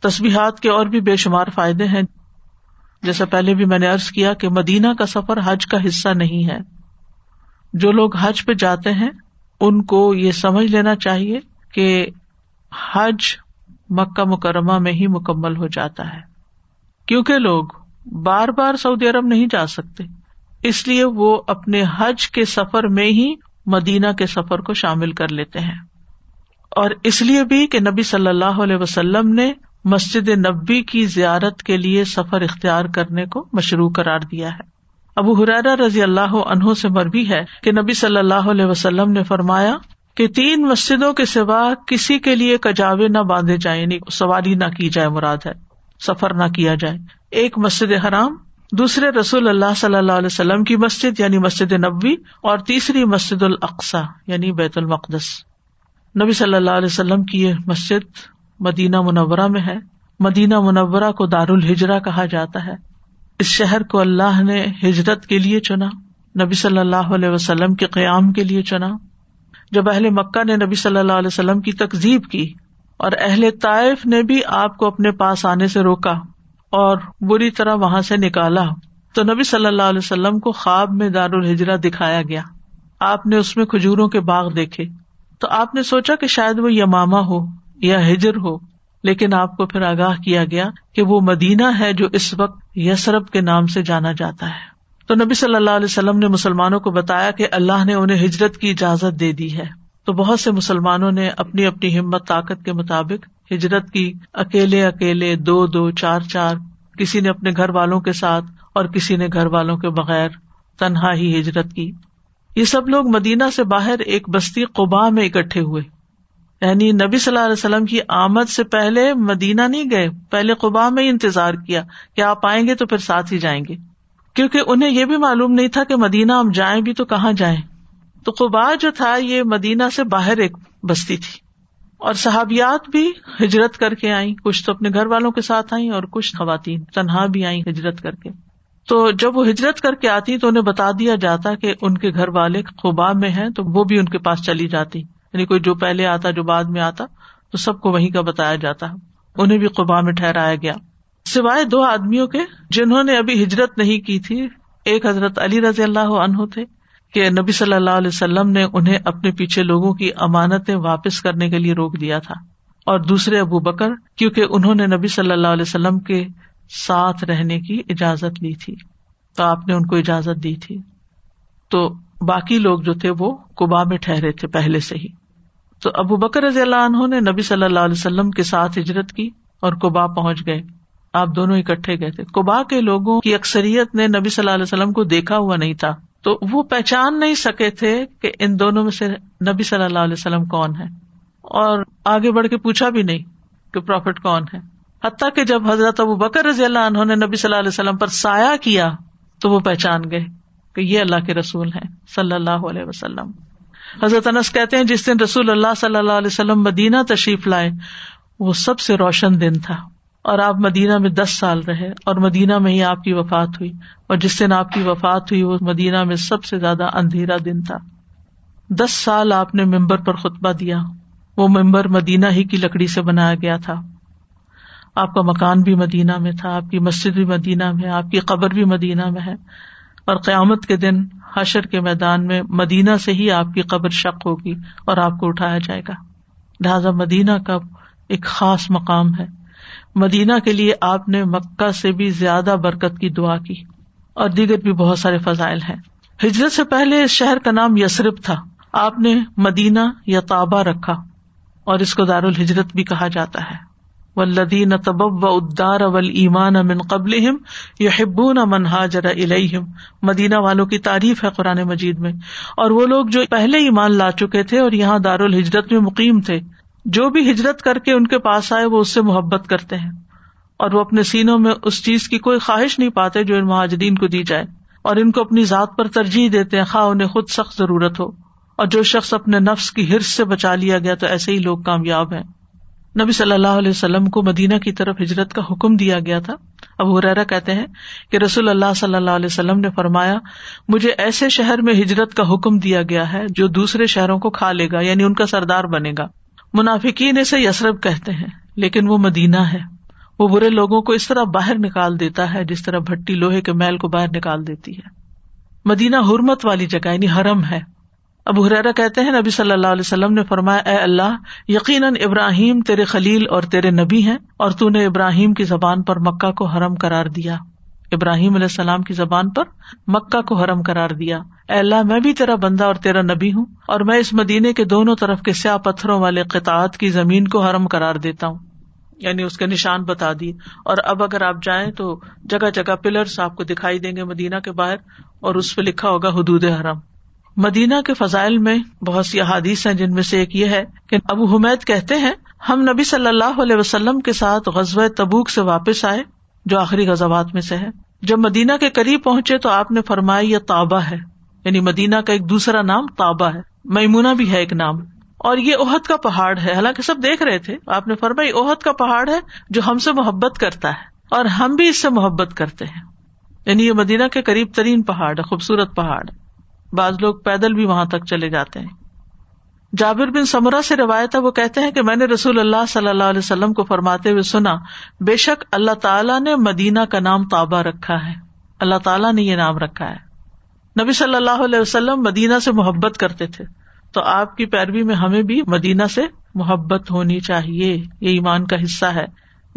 تصبیحات کے اور بھی بے شمار فائدے ہیں۔ جیسا پہلے بھی میں نے ارض کیا کہ مدینہ کا سفر حج کا حصہ نہیں ہے۔ جو لوگ حج پہ جاتے ہیں، ان کو یہ سمجھ لینا چاہیے کہ حج مکہ مکرمہ میں ہی مکمل ہو جاتا ہے۔ کیونکہ لوگ بار بار سعودی عرب نہیں جا سکتے۔ اس لیے وہ اپنے حج کے سفر میں ہی مدینہ کے سفر کو شامل کر لیتے ہیں۔ اور اس لیے بھی کہ نبی صلی اللہ علیہ وسلم نے مسجد نبی کی زیارت کے لیے سفر اختیار کرنے کو مشروع قرار دیا ہے۔ ابو حرارا رضی اللہ عنہ سے مربی ہے کہ نبی صلی اللہ علیہ وسلم نے فرمایا کہ تین مسجدوں کے سوا کسی کے لیے کجاوے نہ باندھے جائیں یعنی سواری نہ کی جائے، مراد ہے، سفر نہ کیا جائے۔ ایک مسجد حرام، دوسرے رسول اللہ صلی اللہ علیہ وسلم کی مسجد یعنی مسجد نبوی، اور تیسری مسجد الاقسا یعنی بیت المقدس۔ نبی صلی اللہ علیہ وسلم کی یہ مسجد مدینہ منورہ میں ہے۔ مدینہ منورہ کو دار الحجرا کہا جاتا ہے۔ اس شہر کو اللہ نے ہجرت کے لیے چنا، نبی صلی اللہ علیہ وسلم کے قیام کے لیے چنا۔ جب اہل مکہ نے نبی صلی اللہ علیہ وسلم کی تقزیب کی اور اہل طائف نے بھی آپ کو اپنے پاس آنے سے روکا اور بری طرح وہاں سے نکالا، تو نبی صلی اللہ علیہ وسلم کو خواب میں دار الحجرا دکھایا گیا۔ آپ نے اس میں کھجوروں کے باغ دیکھے۔ تو آپ نے سوچا کہ شاید وہ یماما ہو۔ یا ہجر ہو، لیکن آپ کو پھر آگاہ کیا گیا کہ وہ مدینہ ہے جو اس وقت یسرب کے نام سے جانا جاتا ہے۔ تو نبی صلی اللہ علیہ وسلم نے مسلمانوں کو بتایا کہ اللہ نے انہیں ہجرت کی اجازت دے دی ہے۔ تو بہت سے مسلمانوں نے اپنی اپنی ہمت، طاقت کے مطابق ہجرت کی۔ اکیلے اکیلے، دو دو، چار چار، کسی نے اپنے گھر والوں کے ساتھ اور کسی نے گھر والوں کے بغیر تنہا ہی ہجرت کی۔ یہ سب لوگ مدینہ سے باہر ایک بستی قبا میں اکٹھے ہوئے۔ یعنی نبی صلی اللہ علیہ وسلم کی آمد سے پہلے مدینہ نہیں گئے، پہلے قبا میں ہی انتظار کیا کہ آپ آئیں گے تو پھر ساتھ ہی جائیں گے۔ کیونکہ انہیں یہ بھی معلوم نہیں تھا کہ مدینہ ہم جائیں بھی تو کہاں جائیں۔ تو قبا جو تھا یہ مدینہ سے باہر ایک بستی تھی۔ اور صحابیات بھی ہجرت کر کے آئیں۔ کچھ تو اپنے گھر والوں کے ساتھ آئیں اور کچھ خواتین، تنہا بھی آئیں ہجرت کر کے۔ تو جب وہ ہجرت کر کے آتی تو انہیں بتا دیا جاتا کہ ان کے گھر والے خوبا میں ہیں تو وہ بھی ان کے پاس چلی جاتی۔ یعنی کوئی جو پہلے آتا، جو بعد میں آتا، تو سب کو وہیں کا بتایا جاتا انہیں بھی قبا میں ٹھہرایا گیا۔ سوائے دو آدمیوں کے جنہوں نے ابھی ہجرت نہیں کی تھی، ایک حضرت علی رضی اللہ عنہ تھے کہ نبی صلی اللہ علیہ وسلم نے انہیں اپنے پیچھے لوگوں کی امانتیں واپس کرنے کے لیے روک دیا تھا۔ اور دوسرے ابو بکر، کیونکہ انہوں نے نبی صلی اللہ علیہ وسلم کے ساتھ رہنے کی اجازت لی تھی، تو آپ نے ان کو اجازت دی تھی۔ تو باقی لوگ جو تھے وہ کبا میں ٹھہرے تھے پہلے سے ہی۔ تو ابو بکر رضی اللہ عنہ نے نبی صلی اللہ علیہ وسلم کے ساتھ ہجرت کی اور کبا پہنچ گئے۔ آپ دونوں اکٹھے گئے تھے۔ کبا کے لوگوں کی اکثریت نے نبی صلی اللہ علیہ وسلم کو دیکھا ہوا نہیں تھا۔ تو وہ پہچان نہیں سکے تھے کہ ان دونوں میں سے نبی صلی اللہ علیہ وسلم کون ہے اور آگے بڑھ کے پوچھا بھی نہیں کہ پروفٹ کون ہے۔ حتیٰ کہ جب حضرت ابو بکر رضی اللہ عنہ نے نبی صلی اللہ علیہ وسلم پر سایہ کیا تو وہ پہچان گئے کہ یہ اللہ کے رسول ہیں صلی اللہ علیہ وسلم۔ حضرت انس کہتے ہیں، جس دن رسول اللہ صلی اللہ علیہ وسلم مدینہ تشریف لائے، وہ سب سے روشن دن تھا۔ اور آپ مدینہ میں دس سال رہے اور مدینہ میں ہی آپ کی وفات ہوئی۔ اور جس دن آپ کی وفات ہوئی، وہ مدینہ میں سب سے زیادہ اندھیرا دن تھا۔ دس سال آپ نے ممبر پر خطبہ دیا۔ وہ ممبر مدینہ ہی کی لکڑی سے بنایا گیا تھا۔ آپ کا مکان بھی مدینہ میں تھا، آپ کی مسجد بھی مدینہ میں آپ کی قبر بھی مدینہ میں ہے۔ اور قیامت کے دن حشر کے میدان میں مدینہ سے ہی آپ کی قبر شک ہوگی اور آپ کو اٹھایا جائے گا۔ لہٰذا مدینہ کا ایک خاص مقام ہے۔ مدینہ کے لیے آپ نے مکہ سے بھی زیادہ برکت کی دعا کی اور دیگر بھی بہت سارے فضائل ہیں۔ ہجرت سے پہلے اس شہر کا نام یسرف تھا۔ آپ نے مدینہ یا تابا رکھا اور اس کو دار الحجرت بھی کہا جاتا ہے۔ ولدین تبب و ادار اول ایمان امن قبل یحبون من ہاجر الہم مدینہ والوں کی تعریف ہے قرآن مجید میں۔ اور وہ لوگ جو پہلے ایمان لا چکے تھے اور یہاں دار الحجرت میں مقیم تھے، جو بھی ہجرت کر کے ان کے پاس آئے، وہ اس سے محبت کرتے ہیں۔ اور وہ اپنے سینوں میں اس چیز کی کوئی خواہش نہیں پاتے جو ان مہاجرین کو دی جائے۔ اور ان کو اپنی ذات پر ترجیح دیتے ہیں، خواہ انہیں خود سخت ضرورت ہو۔ اور جو شخص اپنے نفس کی ہرس سے بچا لیا گیا تو ایسے ہی لوگ کامیاب ہیں۔ نبی صلی اللہ علیہ وسلم کو مدینہ کی طرف ہجرت کا حکم دیا گیا تھا۔ اب حرا کہتے ہیں کہ رسول اللہ صلی اللہ علیہ وسلم نے فرمایا، مجھے ایسے شہر میں ہجرت کا حکم دیا گیا ہے جو دوسرے شہروں کو کھا لے گا یعنی ان کا سردار بنے گا۔ منافقین اسے یسرب کہتے ہیں، لیکن وہ مدینہ ہے۔ وہ برے لوگوں کو اس طرح باہر نکال دیتا ہے، جس طرح بھٹی لوہے کے میل کو باہر نکال دیتی ہے۔ مدینہ حرمت والی جگہ یعنی حرم ہے۔ اب حرا کہتے ہیں، نبی صلی اللہ علیہ وسلم نے فرمایا، اے اللہ، یقیناً ابراہیم تیرے خلیل اور تیرے نبی ہیں اور تو نے ابراہیم کی زبان پر مکہ کو حرم کرار دیا۔ ابراہیم علیہ السلام کی زبان پر مکہ کو حرم کرار دیا۔ اے اللہ، میں بھی تیرا بندہ اور تیرا نبی ہوں اور میں اس مدینے کے دونوں طرف کے سیاہ پتھروں والے قطعات کی زمین کو حرم کرار دیتا ہوں۔ یعنی اس کے نشان بتا دی۔ اور اب اگر آپ جائیں تو جگہ جگہ پلرس آپ کو دکھائی دیں گے مدینہ کے باہر اور اس پہ لکھا ہوگا حدود حرم۔ مدینہ کے فضائل میں بہت سی احادیث ہیں، جن میں سے ایک یہ ہے کہ ابو حمید کہتے ہیں، ہم نبی صلی اللہ علیہ وسلم کے ساتھ غزب تبوک سے واپس آئے، جو آخری غزوات میں سے ہے۔ جب مدینہ کے قریب پہنچے تو آپ نے فرمایا، یہ تابا ہے۔ یعنی مدینہ کا ایک دوسرا نام تابا ہے۔ میمونا بھی ہے ایک نام۔ اور یہ اہد کا پہاڑ ہے۔ حالانکہ سب دیکھ رہے تھے۔ آپ نے فرمائی اہد کا پہاڑ ہے جو ہم سے محبت کرتا ہے اور ہم بھی اس سے محبت کرتے ہیں۔ یعنی یہ مدینہ کے قریب ترین پہاڑ ہے، خوبصورت پہاڑ۔ بعض لوگ پیدل بھی وہاں تک چلے جاتے ہیں۔ جابر بن سمرا سے روایت ہے، وہ کہتے ہیں کہ میں نے رسول اللہ صلی اللہ علیہ وسلم کو فرماتے ہوئے سنا، بے شک اللہ تعالیٰ نے مدینہ کا نام تابا رکھا ہے۔ اللہ تعالیٰ نے یہ نام رکھا ہے۔ نبی صلی اللہ علیہ وسلم مدینہ سے محبت کرتے تھے۔ تو آپ کی پیروی میں ہمیں بھی مدینہ سے محبت ہونی چاہیے۔ یہ ایمان کا حصہ ہے۔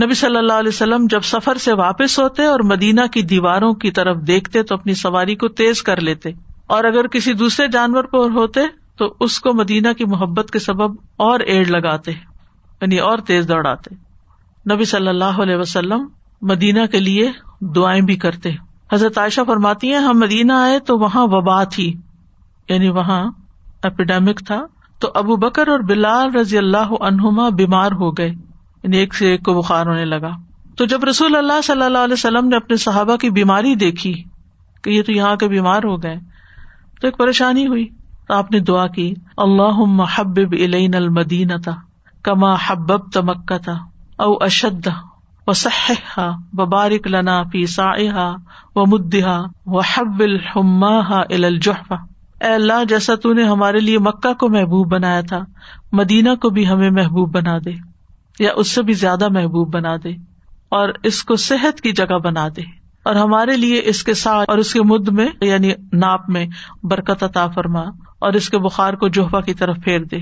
نبی صلی اللہ علیہ وسلم جب سفر سے واپس ہوتے اور مدینہ کی دیواروں کی طرف دیکھتے تو اپنی سواری کو تیز کر لیتے۔ اور اگر کسی دوسرے جانور پر ہوتے تو اس کو مدینہ کی محبت کے سبب اور ایڈ لگاتے یعنی اور تیز دوڑاتے۔ نبی صلی اللہ علیہ وسلم مدینہ کے لیے دعائیں بھی کرتے۔ حضرت عائشہ فرماتی ہیں، ہم مدینہ آئے تو وہاں وبا تھی یعنی وہاں اپیڈیمک تھا۔ تو ابو بکر اور بلال رضی اللہ عنہما بیمار ہو گئے یعنی ایک سے ایک کو بخار ہونے لگا۔ تو جب رسول اللہ صلی اللہ علیہ وسلم نے اپنے صحابہ کی بیماری دیکھی کہ یہ تو یہاں کے بیمار ہو گئے تو ایک پریشانی ہوئی۔ تو آپ نے دعا کی اللہ محبب علین المدین تھا کما حبب تمکہ تھا او اشد و صحا و لنا فی سا و مدحا و حب الحما الجحفا اے اللہ، جیسا تو نے ہمارے لیے مکہ کو محبوب بنایا تھا، مدینہ کو بھی ہمیں محبوب بنا دے، یا اس سے بھی زیادہ محبوب بنا دے اور اس کو صحت کی جگہ بنا دے۔ اور ہمارے لیے اس کے ساتھ اور اس کے مد میں یعنی ناپ میں، برکت عطا فرما اور اس کے بخار کو جوہفا کی طرف پھیر دے۔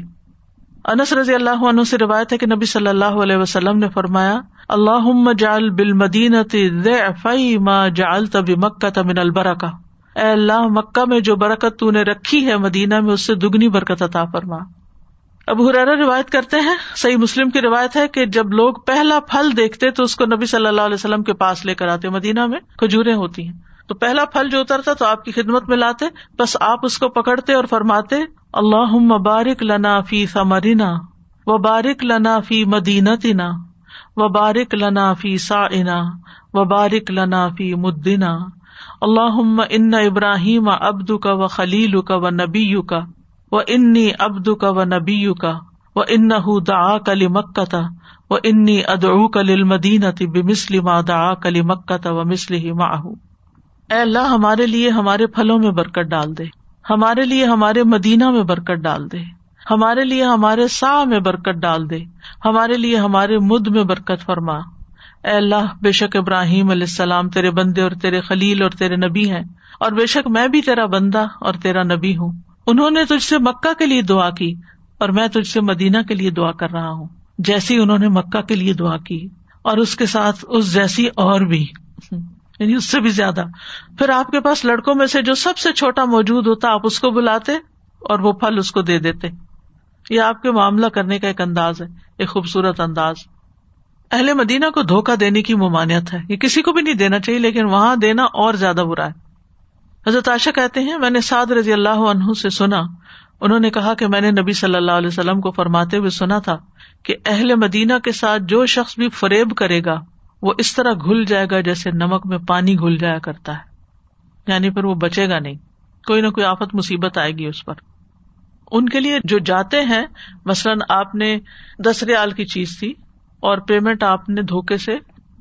انس رضی اللہ عنہ سے روایت ہے کہ نبی صلی اللہ علیہ وسلم نے فرمایا اللہ جال بل مدین جال تبھی مکہ تمن البرکا اے اللہ، مکہ میں جو برکت تو نے رکھی ہے مدینہ میں، اس سے دگنی برکت عطا فرما۔ اب حرارا روایت کرتے ہیں، صحیح مسلم کی روایت ہے کہ جب لوگ پہلا پھل دیکھتے تو اس کو نبی صلی اللہ علیہ وسلم کے پاس لے کر آتے، مدینہ میں کھجورے ہوتی ہیں۔ تو پہلا پھل جو اترتا تو آپ کی خدمت میں لاتے، بس آپ اس کو پکڑتے اور فرماتے اللہ مبارک لنا فی سمرینا و بارک لنا فی مدینتنا و بارک لنا فی سا و بارک لنا فی مدینہ اللہ ان ابراہیم ابد کا و خلیل کا و نبی کا و انی ابد کا و نبی کا و ان دا کلی مکتا و انی ادعو کل مدین بسلی ما دا کلی مکتا و مسلی ماہ اے اللہ، ہمارے لیے ہمارے پھلوں میں برکت ڈال دے۔ ہمارے لیے ہمارے مدینہ میں برکت ڈال دے۔ ہمارے لیے ہمارے سا میں برکت ڈال دے۔ ہمارے لیے ہمارے مد میں برکت فرما۔ اے اللہ، بے شک ابراہیم علیہ السلام تیرے بندے اور تیرے خلیل اور تیرے نبی ہیں۔ اور بے شک میں بھی تیرا بندہ اور تیرا نبی ہوں۔ انہوں نے تجھ سے مکہ کے لیے دعا کی اور میں تجھ سے مدینہ کے لیے دعا کر رہا ہوں، جیسی انہوں نے مکہ کے لیے دعا کی اور اس کے ساتھ اس جیسی اور بھی۔ یعنی اس سے بھی زیادہ۔ پھر آپ کے پاس لڑکوں میں سے جو سب سے چھوٹا موجود ہوتا، آپ اس کو بلاتے اور وہ پھل اس کو دے دیتے۔ یہ آپ کے معاملہ کرنے کا ایک انداز ہے، ایک خوبصورت انداز۔ اہل مدینہ کو دھوکا دینے کی ممانعت ہے۔ یہ کسی کو بھی نہیں دینا چاہیے، لیکن وہاں دینا اور زیادہ برا ہے۔ حضرت عاشا کہتے ہیں، میں نے سعد رضی اللہ عنہ سے سنا۔ انہوں نے کہا کہ میں نے نبی صلی اللہ علیہ وسلم کو فرماتے ہوئے سنا تھا کہ اہل مدینہ کے ساتھ جو شخص بھی فریب کرے گا، وہ اس طرح گھل جائے گا جیسے نمک میں پانی گھل جایا کرتا ہے۔ یعنی پھر وہ بچے گا نہیں۔ کوئی نہ کوئی آفت مصیبت آئے گی اس پر۔ ان کے لیے جو جاتے ہیں، مثلاً آپ نے دس ریال کی چیز تھی اور پیمنٹ آپ نے دھوکے سے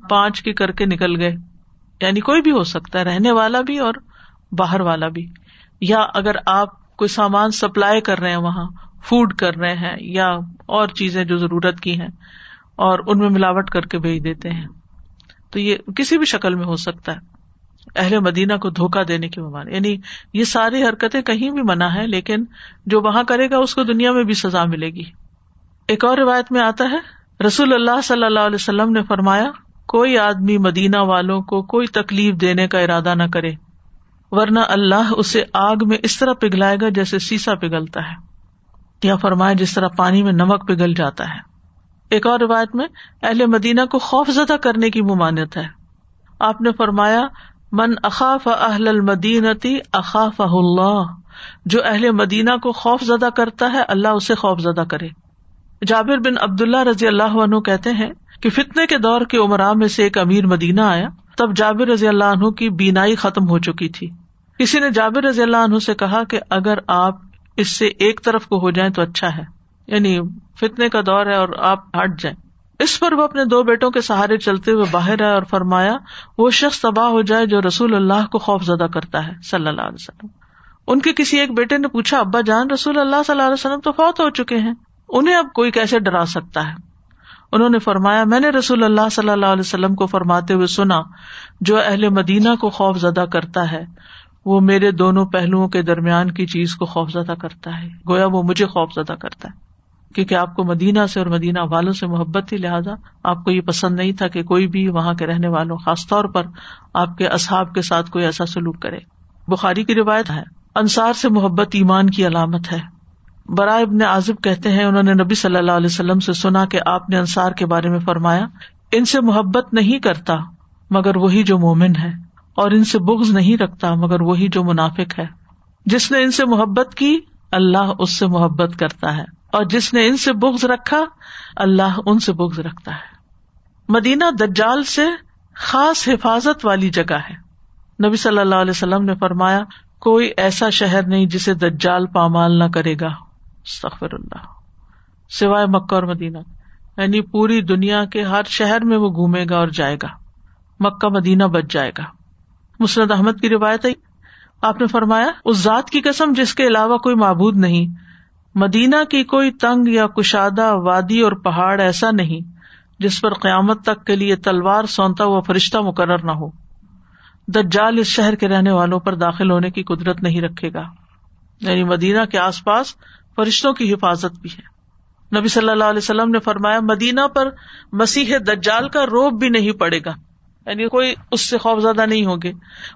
پانچ کی کر کے نکل گئے۔ یعنی کوئی بھی ہو سکتا ہے، رہنے والا بھی اور باہر والا بھی۔ یا اگر آپ کوئی سامان سپلائی کر رہے ہیں وہاں فوڈ کر رہے ہیں یا اور چیزیں جو ضرورت کی ہیں، اور ان میں ملاوٹ کر کے بھیج دیتے ہیں، تو یہ کسی بھی شکل میں ہو سکتا ہے۔ اہل مدینہ کو دھوکا دینے کی ممان یعنی یہ ساری حرکتیں کہیں بھی منع ہے لیکن جو وہاں کرے گا، اس کو دنیا میں بھی سزا ملے گی۔ ایک اور روایت میں آتا ہے، رسول اللہ صلی اللہ علیہ وسلم نے فرمایا، کوئی آدمی مدینہ والوں کو کوئی تکلیف دینے کا ارادہ نہ کرے۔ ورنہ اللہ اسے آگ میں اس طرح پگھلائے گا جیسے سیسا پگھلتا ہے یا فرمایا جس طرح پانی میں نمک پگھل جاتا ہے۔ ایک اور روایت میں اہل مدینہ کو خوف زدہ کرنے کی ممانت ہے۔ آپ نے فرمایا، من اخاف اہل المدینتی اخاف اللہ جو اہل مدینہ کو خوف زدہ کرتا ہے، اللہ اسے خوف زدہ کرے۔ جابر بن عبد اللہ رضی اللہ عنہ کہتے ہیں کہ فتنے کے دور کے عمرا میں سے ایک امیر مدینہ آیا، تب جابر رضی اللہ عنہ کی بینائی ختم ہو چکی تھی۔ کسی نے جابر رضی اللہ عنہ سے کہا کہ اگر آپ اس سے ایک طرف کو ہو جائیں تو اچھا ہے یعنی فتنے کا دور ہے اور آپ ہٹ جائیں۔ اس پر وہ اپنے دو بیٹوں کے سہارے چلتے ہوئے باہر آئے اور فرمایا، وہ شخص تباہ ہو جائے جو رسول اللہ کو خوف زدہ کرتا ہے، صلی اللہ علیہ وسلم۔ ان کے کسی ایک بیٹے نے پوچھا، ابا جان، رسول اللہ صلی اللہ علیہ وسلم تو فوت ہو چکے ہیں، انہیں اب کوئی کیسے ڈرا سکتا ہے؟ انہوں نے فرمایا، میں نے رسول اللہ صلی اللہ علیہ وسلم کو فرماتے ہوئے سنا، جو اہل مدینہ کو خوف زدہ کرتا ہے وہ میرے دونوں پہلوؤں کے درمیان کی چیز کو خوف زدہ کرتا ہے۔ گویا وہ مجھے خوف زدہ کرتا ہے۔ کیونکہ آپ کو مدینہ سے اور مدینہ والوں سے محبت تھی، لہٰذا آپ کو یہ پسند نہیں تھا کہ کوئی بھی وہاں کے رہنے والوں، خاص طور پر آپ کے اصحاب کے ساتھ کوئی ایسا سلوک کرے۔ بخاری کی روایت ہے، انصار سے محبت ایمان کی علامت ہے۔ برائے ابن عازب کہتے ہیں، انہوں نے نبی صلی اللہ علیہ وسلم سے سنا کہ آپ نے انصار کے بارے میں فرمایا، ان سے محبت نہیں کرتا مگر وہی جو مومن ہے۔ اور ان سے بغض نہیں رکھتا، مگر وہی جو منافق ہے۔ جس نے ان سے محبت کی، اللہ اس سے محبت کرتا ہے۔ اور جس نے ان سے بغض رکھا، اللہ ان سے بغض رکھتا ہے۔ مدینہ دجال سے خاص حفاظت والی جگہ ہے۔ نبی صلی اللہ علیہ وسلم نے فرمایا، کوئی ایسا شہر نہیں جسے دجال پامال نہ کرے گا۔ سفر اللہ۔ سوائے مکہ اور مدینہ۔ یعنی پوری دنیا کے ہر شہر میں وہ گھومے گا اور جائے گا۔ مکہ مدینہ بچ جائے گا۔ مسرت احمد کی روایت ہے۔ آپ نے فرمایا، اس ذات کی قسم جس کے علاوہ کوئی معبود نہیں۔ مدینہ کی کوئی تنگ یا کشادہ وادی اور پہاڑ ایسا نہیں، جس پر قیامت تک کے لیے تلوار سونتا ہوا فرشتہ مقرر نہ ہو۔ دجال اس شہر کے رہنے والوں پر داخل ہونے کی قدرت نہیں رکھے گا۔ یعنی مدینہ کے آس پاس فرشتوں کی حفاظت بھی ہے۔ نبی صلی اللہ علیہ وسلم نے فرمایا، مدینہ پر مسیح دجال کا روب بھی نہیں پڑے گا۔ یعنی کوئی اس سے خوفزدہ نہیں ہوگے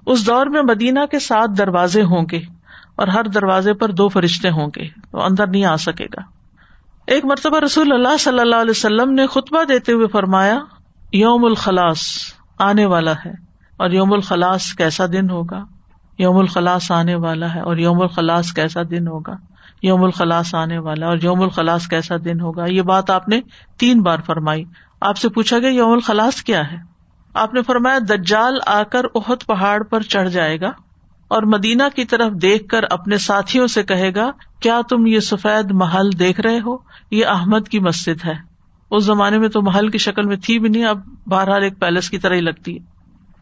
اس دور میں مدینہ کے سات دروازے ہوں گے اور ہر دروازے پر دو فرشتے ہوں گے۔ تو اندر نہیں آ سکے گا۔ ایک مرتبہ رسول اللہ صلی اللہ علیہ وسلم نے خطبہ دیتے ہوئے فرمایا، یوم الخلاص آنے والا ہے اور یوم الخلاص کیسا دن ہوگا؟ یوم الخلاص آنے والا ہے اور یوم الخلاص کیسا دن ہوگا؟ یوم الخلاص آنے والا اور یوم الخلاص کیسا دن ہوگا؟ یہ بات آپ نے تین بار فرمائی۔ آپ سے پوچھا گیا، یوم الخلاص کیا ہے؟ آپ نے فرمایا دجال آ کر اہت پہاڑ پر چڑھ جائے گا اور مدینہ کی طرف دیکھ کر اپنے ساتھیوں سے کہے گا، کیا تم یہ سفید محل دیکھ رہے ہو؟ یہ احمد کی مسجد ہے۔ اس زمانے میں تو محل کی شکل میں تھی بھی نہیں، اب بہرحال ایک پیلس کی طرح ہی لگتی ہے۔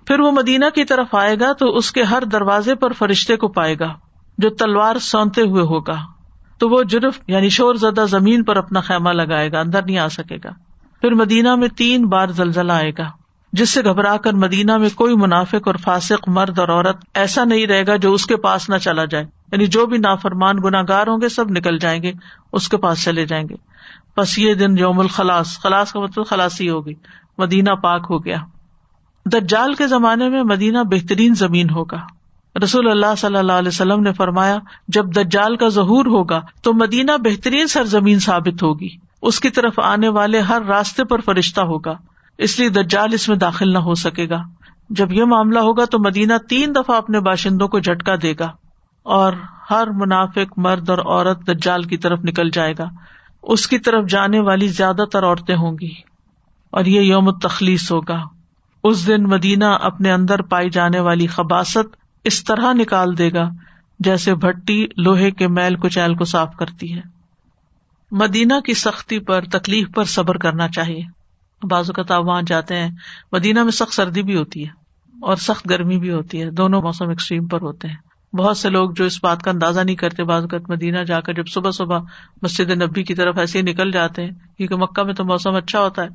پھر وہ مدینہ کی طرف آئے گا تو اس کے ہر دروازے پر فرشتے کو پائے گا، جو تلوار سونتے ہوئے ہوگا۔ تو وہ جرف یعنی شور زدہ زمین پر اپنا خیمہ لگائے گا، اندر نہیں آ سکے گا۔ پھر مدینہ میں تین بار زلزلہ آئے گا۔ جس سے گھبرا کر مدینہ میں کوئی منافق اور فاسق مرد اور عورت ایسا نہیں رہے گا جو اس کے پاس نہ چلا جائے۔ یعنی جو بھی نافرمان گناگار ہوں گے سب نکل جائیں گے، اس کے پاس چلے جائیں گے۔ بس یہ دن یوم الخلاص، خلاص کا مطلب خلاصی ہوگی مدینہ پاک ہو گیا۔ دجال کے زمانے میں مدینہ بہترین زمین ہوگا۔ رسول اللہ صلی اللہ علیہ وسلم نے فرمایا، جب دجال کا ظہور ہوگا تو مدینہ بہترین سرزمین ثابت ہوگی۔ اس کی طرف آنے والے ہر راستے پر فرشتہ ہوگا۔ اس لیے دجال اس میں داخل نہ ہو سکے گا۔ جب یہ معاملہ ہوگا تو مدینہ تین دفعہ اپنے باشندوں کو جھٹکا دے گا اور ہر منافق، مرد اور عورت دجال کی طرف نکل جائے گا۔ اس کی طرف جانے والی زیادہ تر عورتیں ہوں گی۔ اور یہ یوم تخلیص ہوگا۔ اس دن مدینہ اپنے اندر پائی جانے والی خباست اس طرح نکال دے گا جیسے بھٹی لوہے کے میل کچیل کو صاف کرتی ہے۔ مدینہ کی سختی پر، تکلیف پر صبر کرنا چاہیے۔ بعض اوقات آپ وہاں جاتے ہیں، مدینہ میں سخت سردی بھی ہوتی ہے اور سخت گرمی بھی ہوتی ہے، دونوں موسم ایکسٹریم پر ہوتے ہیں۔ بہت سے لوگ جو اس بات کا اندازہ نہیں کرتے، بعض اوقات مدینہ جا کر جب صبح صبح مسجد نبی کی طرف ایسے ہی نکل جاتے ہیں، کیونکہ مکہ میں تو موسم اچھا ہوتا ہے،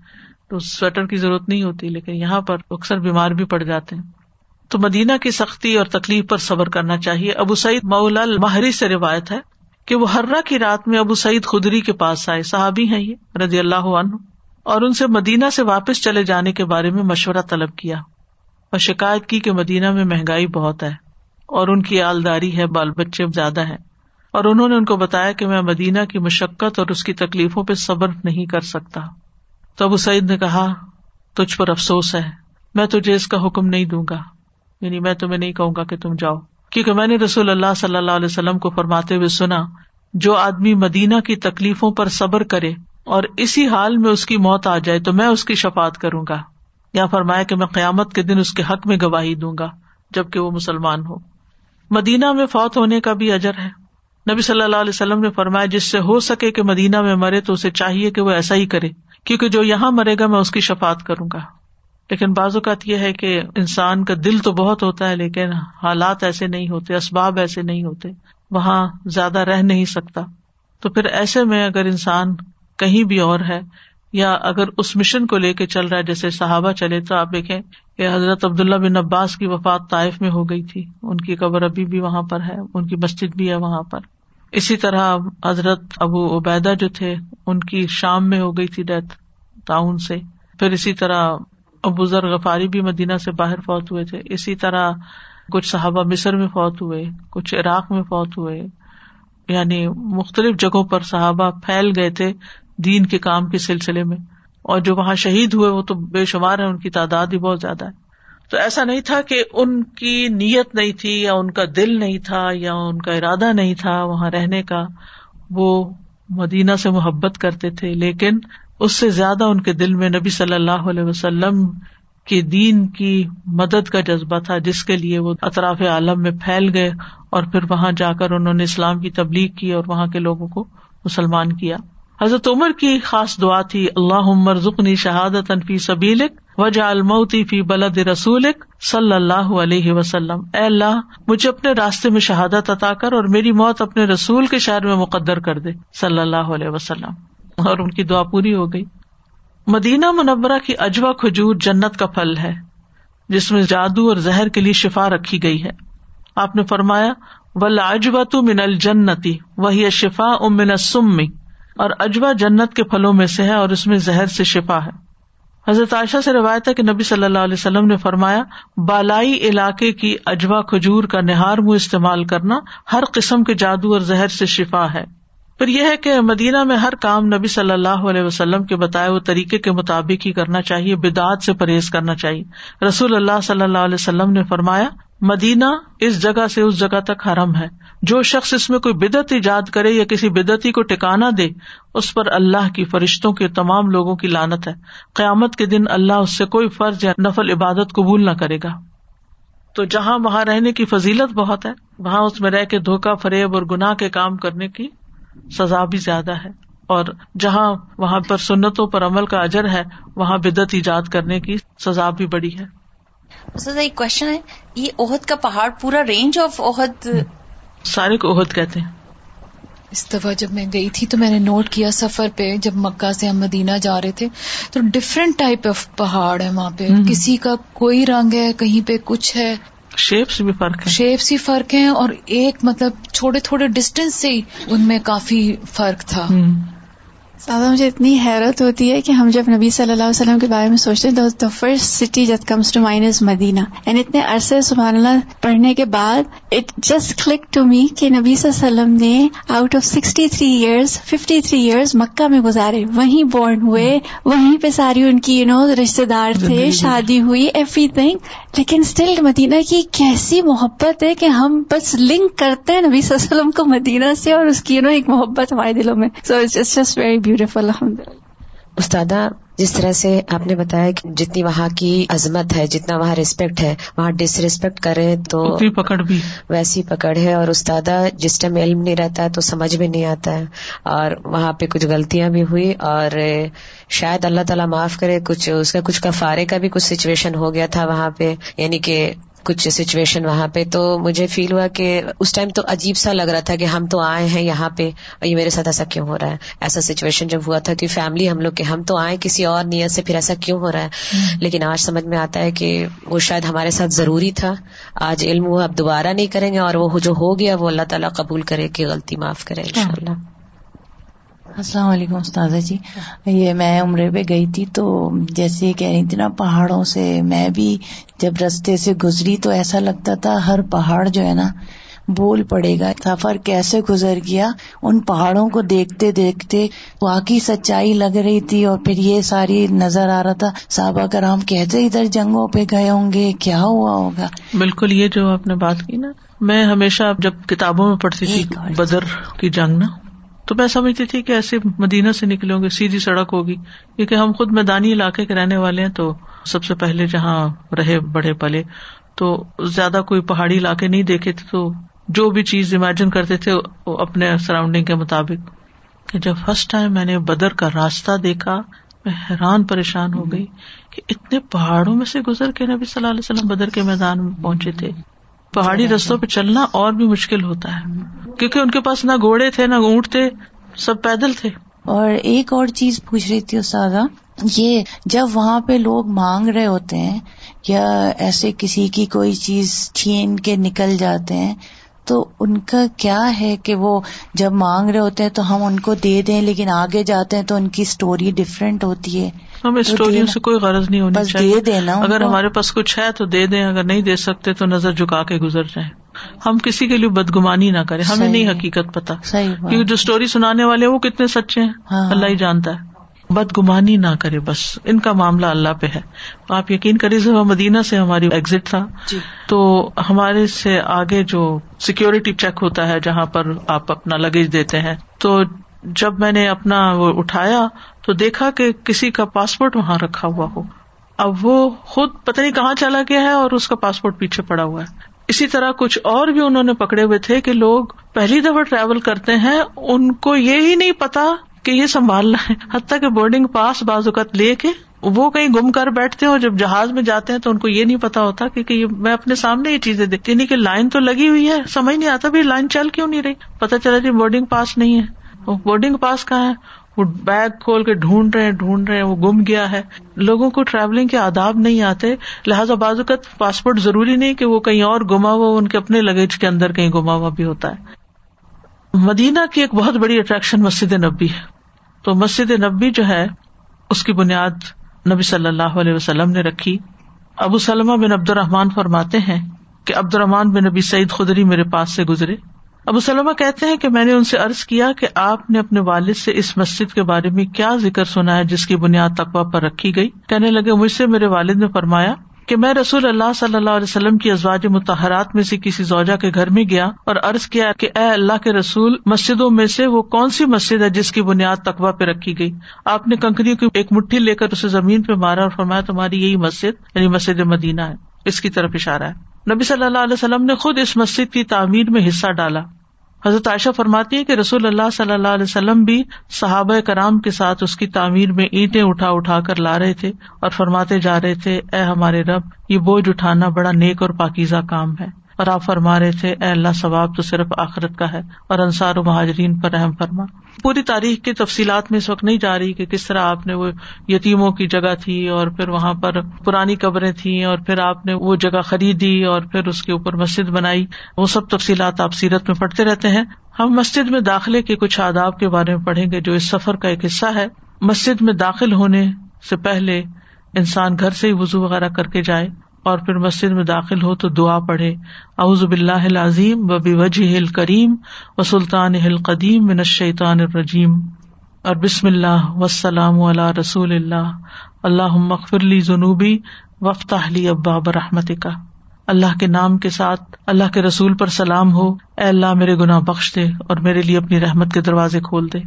تو سویٹر کی ضرورت نہیں ہوتی، لیکن یہاں پر اکثر بیمار بھی پڑ جاتے ہیں۔ تو مدینہ کی سختی اور تکلیف پر صبر کرنا چاہیے۔ ابو سعید مولا ماہری سے روایت ہے کہ وہ ہررا کی رات میں ابو سعید خدری کے پاس آئے، صحابی ہیں یہ، رضی اللہ عنہ۔ اور ان سے مدینہ سے واپس چلے جانے کے بارے میں مشورہ طلب کیا اور شکایت کی کہ مدینہ میں مہنگائی بہت ہے اور ان کی آلداری ہے، بال بچے زیادہ ہے اور انہوں نے ان کو بتایا کہ میں مدینہ کی مشقت اور اس کی تکلیفوں پہ صبر نہیں کر سکتا۔ تو ابو سعید نے کہا، تجھ پر افسوس ہے، میں تجھے اس کا حکم نہیں دوں گا۔ یعنی میں تمہیں نہیں کہوں گا کہ تم جاؤ۔ کیونکہ میں نے رسول اللہ صلی اللہ علیہ وسلم کو فرماتے ہوئے سنا، جو آدمی مدینہ کی تکلیفوں پر صبر کرے اور اسی حال میں اس کی موت آ جائے تو میں اس کی شفات کروں گا۔ یا فرمایا کہ میں قیامت کے دن اس کے حق میں گواہی دوں گا، جبکہ وہ مسلمان ہو۔ مدینہ میں فوت ہونے کا بھی اجر ہے۔ نبی صلی اللہ علیہ وسلم نے فرمایا، جس سے ہو سکے کہ مدینہ میں مرے تو اسے چاہیے کہ وہ ایسا ہی کرے، کیونکہ جو یہاں مرے گا میں اس کی شفات کروں گا۔ لیکن بعض اوقات یہ ہے کہ انسان کا دل تو بہت ہوتا ہے، لیکن حالات ایسے نہیں ہوتے، اسباب ایسے نہیں ہوتے، وہاں زیادہ رہ نہیں سکتا۔ تو پھر ایسے میں اگر انسان کہیں بھی اور ہے یا اگر اس مشن کو لے کے چل رہا ہے، جیسے صحابہ چلے، تو آپ دیکھیں کہ حضرت عبداللہ بن عباس کی وفات طائف میں ہو گئی تھی۔ ان کی قبر ابھی بھی وہاں پر ہے، ان کی مسجد بھی ہے وہاں پر۔ اسی طرح حضرت ابو عبیدہ جو تھے، ان کی شام میں ہو گئی تھی ڈیتھ تعاون سے۔ پھر اسی طرح ابو ذر غفاری بھی مدینہ سے باہر فوت ہوئے تھے۔ اسی طرح کچھ صحابہ مصر میں فوت ہوئے، کچھ عراق میں فوت ہوئے۔ یعنی مختلف جگہوں پر صحابہ پھیل گئے تھے۔ دین کے کام کے سلسلے میں اور جو وہاں شہید ہوئے وہ تو بے شمار ہے ان کی تعداد ہی بہت زیادہ ہے۔ تو ایسا نہیں تھا کہ ان کی نیت نہیں تھی یا ان کا دل نہیں تھا یا ان کا ارادہ نہیں تھا وہاں رہنے کا، وہ مدینہ سے محبت کرتے تھے۔ لیکن اس سے زیادہ ان کے دل میں نبی صلی اللہ علیہ وسلم کے دین کی مدد کا جذبہ تھا، جس کے لیے وہ اطراف عالم میں پھیل گئے اور پھر وہاں جا کر انہوں نے اسلام کی تبلیغ کی اور وہاں کے لوگوں کو مسلمان کیا۔ حضرت عمر کی خاص دعا تھی اللہ عمر ذکنی شہادت فی سبیلک وجہ الموتی فی بلد رسول صلی اللہ علیہ وسلم۔ اے اللہ، مجھے اپنے راستے میں شہادت عطا کر اور میری موت اپنے رسول کے شہر میں مقدر کر دے، صلی اللہ علیہ وسلم۔ اور ان کی دعا پوری ہو گئی۔ مدینہ منورہ کی اجوا کھجور جنت کا پھل ہے، جس میں جادو اور زہر کے لیے شفا رکھی گئی ہے۔ آپ نے فرمایا ول اجوا تو من الجنتی وہی شفا امن سمی اور اجوا جنت کے پھلوں میں سے ہے اور اس میں زہر سے شفا ہے۔ حضرت عائشہ سے روایت ہے کہ نبی صلی اللہ علیہ وسلم نے فرمایا، بالائی علاقے کی اجوا کھجور کا نہار منہ استعمال کرنا ہر قسم کے جادو اور زہر سے شفا ہے۔ پھر یہ ہے کہ مدینہ میں ہر کام نبی صلی اللہ علیہ وسلم کے بتائے ہوئے طریقے کے مطابق ہی کرنا چاہیے بدعت سے پرہیز کرنا چاہیے۔ رسول اللہ صلی اللہ علیہ وسلم نے فرمایا مدینہ اس جگہ سے اس جگہ تک حرم ہے۔ جو شخص اس میں کوئی بدعت ایجاد کرے یا کسی بدعتی کو ٹکانا دے، اس پر اللہ کی فرشتوں کے تمام لوگوں کی لانت ہے۔ قیامت کے دن اللہ اس سے کوئی فرض یا نفل عبادت قبول نہ کرے گا۔ تو جہاں وہاں رہنے کی فضیلت بہت ہے، وہاں اس میں رہ کے دھوکا فریب اور گناہ کے کام کرنے کی سزا بھی زیادہ ہے۔ اور جہاں وہاں پر سنتوں پر عمل کا اجر ہے، وہاں بدعت ایجاد کرنے کی سزا بھی بڑی ہے۔ ایک کوشچن ہے یہ عہد کا پہاڑ پورا رینج آف عہد سارے کو عہد کہتے ہیں۔ اس دفعہ جب میں گئی تھی تو میں نے نوٹ کیا سفر پہ جب مکہ سے ہم مدینہ جا رہے تھے تو ڈفرینٹ ٹائپ آف پہاڑ ہے وہاں پہ۔ کسی کا کوئی رنگ ہے کہیں پہ کچھ ہے۔ شیپس بھی فرق ہے شیپس ہی فرق ہے اور ایک مطلب چھوٹے چھوٹے ڈسٹینس سے ہی ان میں کافی فرق تھا۔ سادہ مجھے اتنی حیرت ہوتی ہے کہ ہم جب نبی صلی اللہ علیہ وسلم کے بارے میں سوچتے ہیں first city that comes to mind is Medina and اتنے عرصے سبحان اللہ پڑھنے کے بعد it just click to me کہ نبی صلی اللہ علیہ وسلم نے out of sixty three years fifty three years Mecca میں گزارے. وہیں بورن ہوئے وہیں پہ ساری ان کی یو نو رشتے دار تھے شادی ہوئی ایوری تھنگ لیکن اسٹل مدینہ کی کیسی محبت ہے کہ ہم بس لنک کرتے ہیں نبی صلی اللہ علیہ وسلم کو مدینہ سے اور اس کی یو نو ایک محبت ہمارے دلوں میں. So it's just very beautiful الحمد للہ استادا جس طرح سے آپ نے بتایا کہ جتنی وہاں کی عظمت ہے جتنا وہاں ریسپیکٹ ہے وہاں ڈس ریسپیکٹ کرے تو پکڑ بھی ویسی پکڑ ہے اور استادا جس ٹائم علم نہیں رہتا ہے تو سمجھ میں نہیں آتا ہے اور وہاں پہ کچھ غلطیاں بھی ہوئی اور شاید اللہ تعالیٰ معاف کرے کچھ اس کا کچھ کفارے کا بھی کچھ سچویشن ہو گیا تھا وہاں پہ یعنی کہ کچھ سچویشن وہاں پہ تو مجھے فیل ہوا کہ اس ٹائم تو عجیب سا لگ رہا تھا کہ ہم تو آئے ہیں یہاں پہ اور یہ میرے ساتھ ایسا کیوں ہو رہا ہے؟ ایسا سچویشن جب ہوا تھا کہ فیملی ہم لوگ کے ہم تو آئے کسی اور نیت سے پھر ایسا کیوں ہو رہا ہے؟ لیکن آج سمجھ میں آتا ہے کہ وہ شاید ہمارے ساتھ ضروری تھا۔ آج علم وہ اب دوبارہ نہیں کریں گے اور وہ جو ہو گیا وہ اللہ تعالیٰ قبول کرے کہ غلطی معاف کرے ان شاء اللہ السلام علیکم استاذہ جی۔ یہ میں عمرے پہ گئی تھی تو جیسے کہہ رہی تھی نا پہاڑوں سے میں بھی جب رستے سے گزری تو ایسا لگتا تھا ہر پہاڑ جو ہے نا بول پڑے گا۔ سفر کیسے گزر گیا؟ ان پہاڑوں کو دیکھتے دیکھتے واقعی سچائی لگ رہی تھی اور پھر یہ ساری نظر آ رہا تھا۔ صحابہ کرام کہتے ادھر جنگوں پہ گئے ہوں گے کیا ہوا ہوگا؟ بالکل یہ جو آپ نے بات کی نا میں ہمیشہ جب کتابوں میں پڑھتی تھی بدر کی جنگ نا تو میں سمجھتی تھی کہ ایسے مدینہ سے نکلے ہوں گے، سیدھی سڑک ہوگی۔ کیونکہ ہم خود میدانی علاقے کے رہنے والے ہیں تو سب سے پہلے جہاں رہے بڑے پلے، تو زیادہ کوئی پہاڑی علاقے نہیں دیکھے تھے، تو جو بھی چیز امیجن کرتے تھے، وہ اپنے سراؤنڈنگ کے مطابق۔ کہ جب فرسٹ ٹائم میں نے بدر کا راستہ دیکھا، میں حیران پریشان ہو گئی کہ اتنے پہاڑوں میں سے گزر کے نبی صلی اللہ علیہ وسلم بدر کے میدان میں پہنچے تھے۔ پہاڑی رستوں پہ چلنا اور بھی مشکل ہوتا ہے۔ کیونکہ ان کے پاس نہ گھوڑے تھے نہ اونٹ تھے سب پیدل تھے۔ اور ایک اور چیز پوچھ رہی تھی استاذہ یہ جب وہاں پہ لوگ مانگ رہے ہوتے ہیں یا ایسے کسی کی کوئی چیز چھین کے نکل جاتے ہیں تو ان کا کیا ہے کہ وہ جب مانگ رہے ہوتے ہیں تو ہم ان کو دے دیں لیکن آگے جاتے ہیں تو ان کی اسٹوری ڈفرینٹ ہوتی ہے۔ ہمیں اسٹوریوں سے کوئی غرض نہیں ہونی چاہیے۔ دے دینا اگر ہمارے پاس کچھ ہے تو دے دیں اگر نہیں دے سکتے تو نظر جھکا کے گزر جائیں۔ ہم کسی کے لیے بدگمانی نہ کریں ہمیں نہیں حقیقت پتا کیونکہ جو اسٹوری سنانے والے وہ کتنے سچے ہیں ہاں۔ اللہ ہی جانتا ہے۔ بدگمانی نہ کرے بس ان کا معاملہ اللہ پہ ہے۔ آپ یقین کریے جب مدینہ سے ہماری ایگزٹ تھا جی۔ تو ہمارے سے آگے جو سیکورٹی چیک ہوتا ہے جہاں پر آپ اپنا لگیج دیتے ہیں تو جب میں نے اپنا وہ اٹھایا تو دیکھا کہ کسی کا پاسپورٹ وہاں رکھا ہوا ہو۔ اب وہ خود پتہ نہیں کہاں چلا گیا ہے اور اس کا پاسپورٹ پیچھے پڑا ہوا ہے۔ اسی طرح کچھ اور بھی انہوں نے پکڑے ہوئے تھے کہ لوگ پہلی دفعہ ٹریول کرتے ہیں ان کو یہ ہی نہیں پتا کہ یہ سنبھالنا ہے۔ حتیٰ کہ بورڈنگ پاس بعض اوقات لے کے وہ کہیں گم کر بیٹھتے ہیں اور جب جہاز میں جاتے ہیں تو ان کو یہ نہیں پتا ہوتا کیونکہ میں اپنے سامنے یہ چیزیں دیکھتی یعنی نہیں کہ لائن تو لگی ہوئی ہے، سمجھ نہیں آتا بھی لائن چل کیوں نہیں رہی؟ پتا چلا جی بورڈنگ پاس نہیں ہے۔ بورڈنگ پاس کہاں ہے؟ وہ بیگ کھول کے ڈھونڈ رہے ڈھونڈ رہے وہ گم گیا ہے۔ لوگوں کو ٹریولنگ کے آداب نہیں آتے۔ لہٰذا بعض اوقات پاسپورٹ ضروری نہیں کہ وہ کہیں اور گما ہوا ان کے اپنے لگیج کے اندر کہیں گما ہوا بھی ہوتا ہے۔ مدینہ کی ایک بہت بڑی اٹریکشن مسجد نبی ہے۔ تو مسجد نبی جو ہے، اس کی بنیاد نبی صلی اللہ علیہ وسلم نے رکھی۔ ابو سلمہ بن عبد الرحمان فرماتے ہیں کہ عبد الرحمان بن نبی سعید خدری میرے پاس سے گزرے۔ ابو سلمہ کہتے ہیں کہ میں نے ان سے ارض کیا کہ آپ نے اپنے والد سے اس مسجد کے بارے میں کیا ذکر سنا ہے جس کی بنیاد تقوا پر رکھی گئی۔ کہنے لگے، مجھ سے میرے والد نے فرمایا کہ میں رسول اللہ صلی اللہ علیہ وسلم کی ازواج متحرات میں سے کسی زوجا کے گھر میں گیا اور عرض کیا کہ اے اللہ کے رسول، مسجدوں میں سے وہ کون سی مسجد ہے جس کی بنیاد تقوا پہ رکھی گئی؟ آپ نے کنکریوں کی ایک مٹھی لے کر اسے زمین پہ مارا اور فرمایا تمہاری یہی مسجد یعنی مسجد مدینہ ہے۔ اس کی طرف اشارہ ہے۔ نبی صلی اللہ علیہ وسلم نے خود اس مسجد کی تعمیر میں حصہ ڈالا۔ حضرت عائشہ فرماتی ہے کہ رسول اللہ صلی اللہ علیہ وسلم بھی صحابۂ کرام کے ساتھ اس کی تعمیر میں اینٹیں اٹھا اٹھا کر لا رہے تھے اور فرماتے جا رہے تھے، اے ہمارے رب، یہ بوجھ اٹھانا بڑا نیک اور پاکیزہ کام ہے۔ اور آپ فرما رہے تھے، اے اللہ، ثواب تو صرف آخرت کا ہے اور انصار و مہاجرین پر رحم فرما. پوری تاریخ کی تفصیلات میں اس وقت نہیں جا رہی کہ کس طرح آپ نے وہ یتیموں کی جگہ تھی اور پھر وہاں پر پرانی قبریں تھیں اور پھر آپ نے وہ جگہ خریدی اور پھر اس کے اوپر مسجد بنائی۔ وہ سب تفصیلات آپ سیرت میں پڑھتے رہتے ہیں۔ ہم مسجد میں داخلے کے کچھ آداب کے بارے میں پڑھیں گے جو اس سفر کا ایک حصہ ہے۔ مسجد میں داخل ہونے سے پہلے انسان گھر سے ہی وزو وغیرہ کر کے جائے۔ اور پھر مسجد میں داخل ہو تو دعا پڑھے، اعوذ باللہ العظیم و وجہ ہل کریم و سلطان ہل قدیم من الشیطان الرجیم۔ اور بسم اللہ وسلام علی رسول اللہ۔ اللہ مغفرلی جنوبی وفتح لی اباب رحمت کا اللہ کے نام کے ساتھ اللہ کے رسول پر سلام ہو۔ اے اللہ میرے گناہ بخش دے اور میرے لیے اپنی رحمت کے دروازے کھول دے۔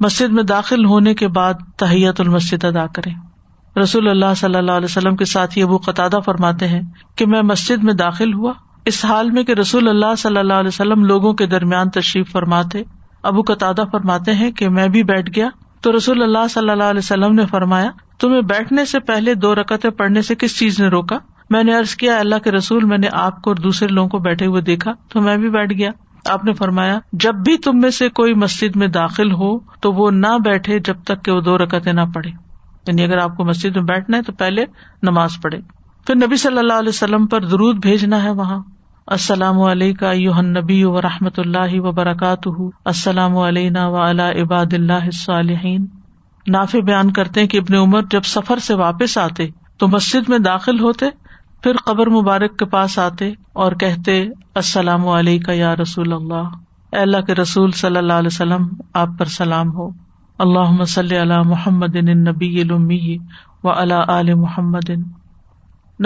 مسجد میں داخل ہونے کے بعد تحیت المسد ادا کرے۔ رسول اللہ صلی اللہ علیہ وسلم کے ساتھ ابو قطع فرماتے ہیں کہ میں مسجد میں داخل ہوا۔ اس حال میں کہ رسول اللہ صلی اللہ علیہ وسلم لوگوں کے درمیان تشریف فرماتے، ابو قطع فرماتے ہیں کہ میں بھی بیٹھ گیا۔ تو رسول اللہ صلی اللہ علیہ وسلم نے فرمایا، تمہیں بیٹھنے سے پہلے دو رکتیں پڑھنے سے کس چیز نے روکا؟ میں نے ارض کیا، اللہ کے رسول، میں نے آپ کو اور دوسرے لوگوں کو بیٹھے ہوئے دیکھا، تو میں بھی بیٹھ گیا۔ آپ نے فرمایا، جب بھی تم میں سے کوئی مسجد میں داخل ہو تو وہ نہ بیٹھے جب تک کہ وہ دو رکتیں نہ پڑھے۔ یعنی اگر آپ کو مسجد میں بیٹھنا ہے تو پہلے نماز پڑھے۔ پھر نبی صلی اللہ علیہ وسلم پر درود بھیجنا ہے وہاں۔ السلام علیکم نبی و رحمۃ اللہ و برکات السلام علینا و عباد اللہ صالحین نافع بیان کرتے کہ ابن عمر جب سفر سے واپس آتے تو مسجد میں داخل ہوتے، پھر قبر مبارک کے پاس آتے اور کہتے، السلام علیکم یا رسول اللہ۔ اے اللہ کے رسول صلی اللہ علیہ وسلم، آپ پر سلام ہو۔ اللہ مسل محمد نبی و علی محمد.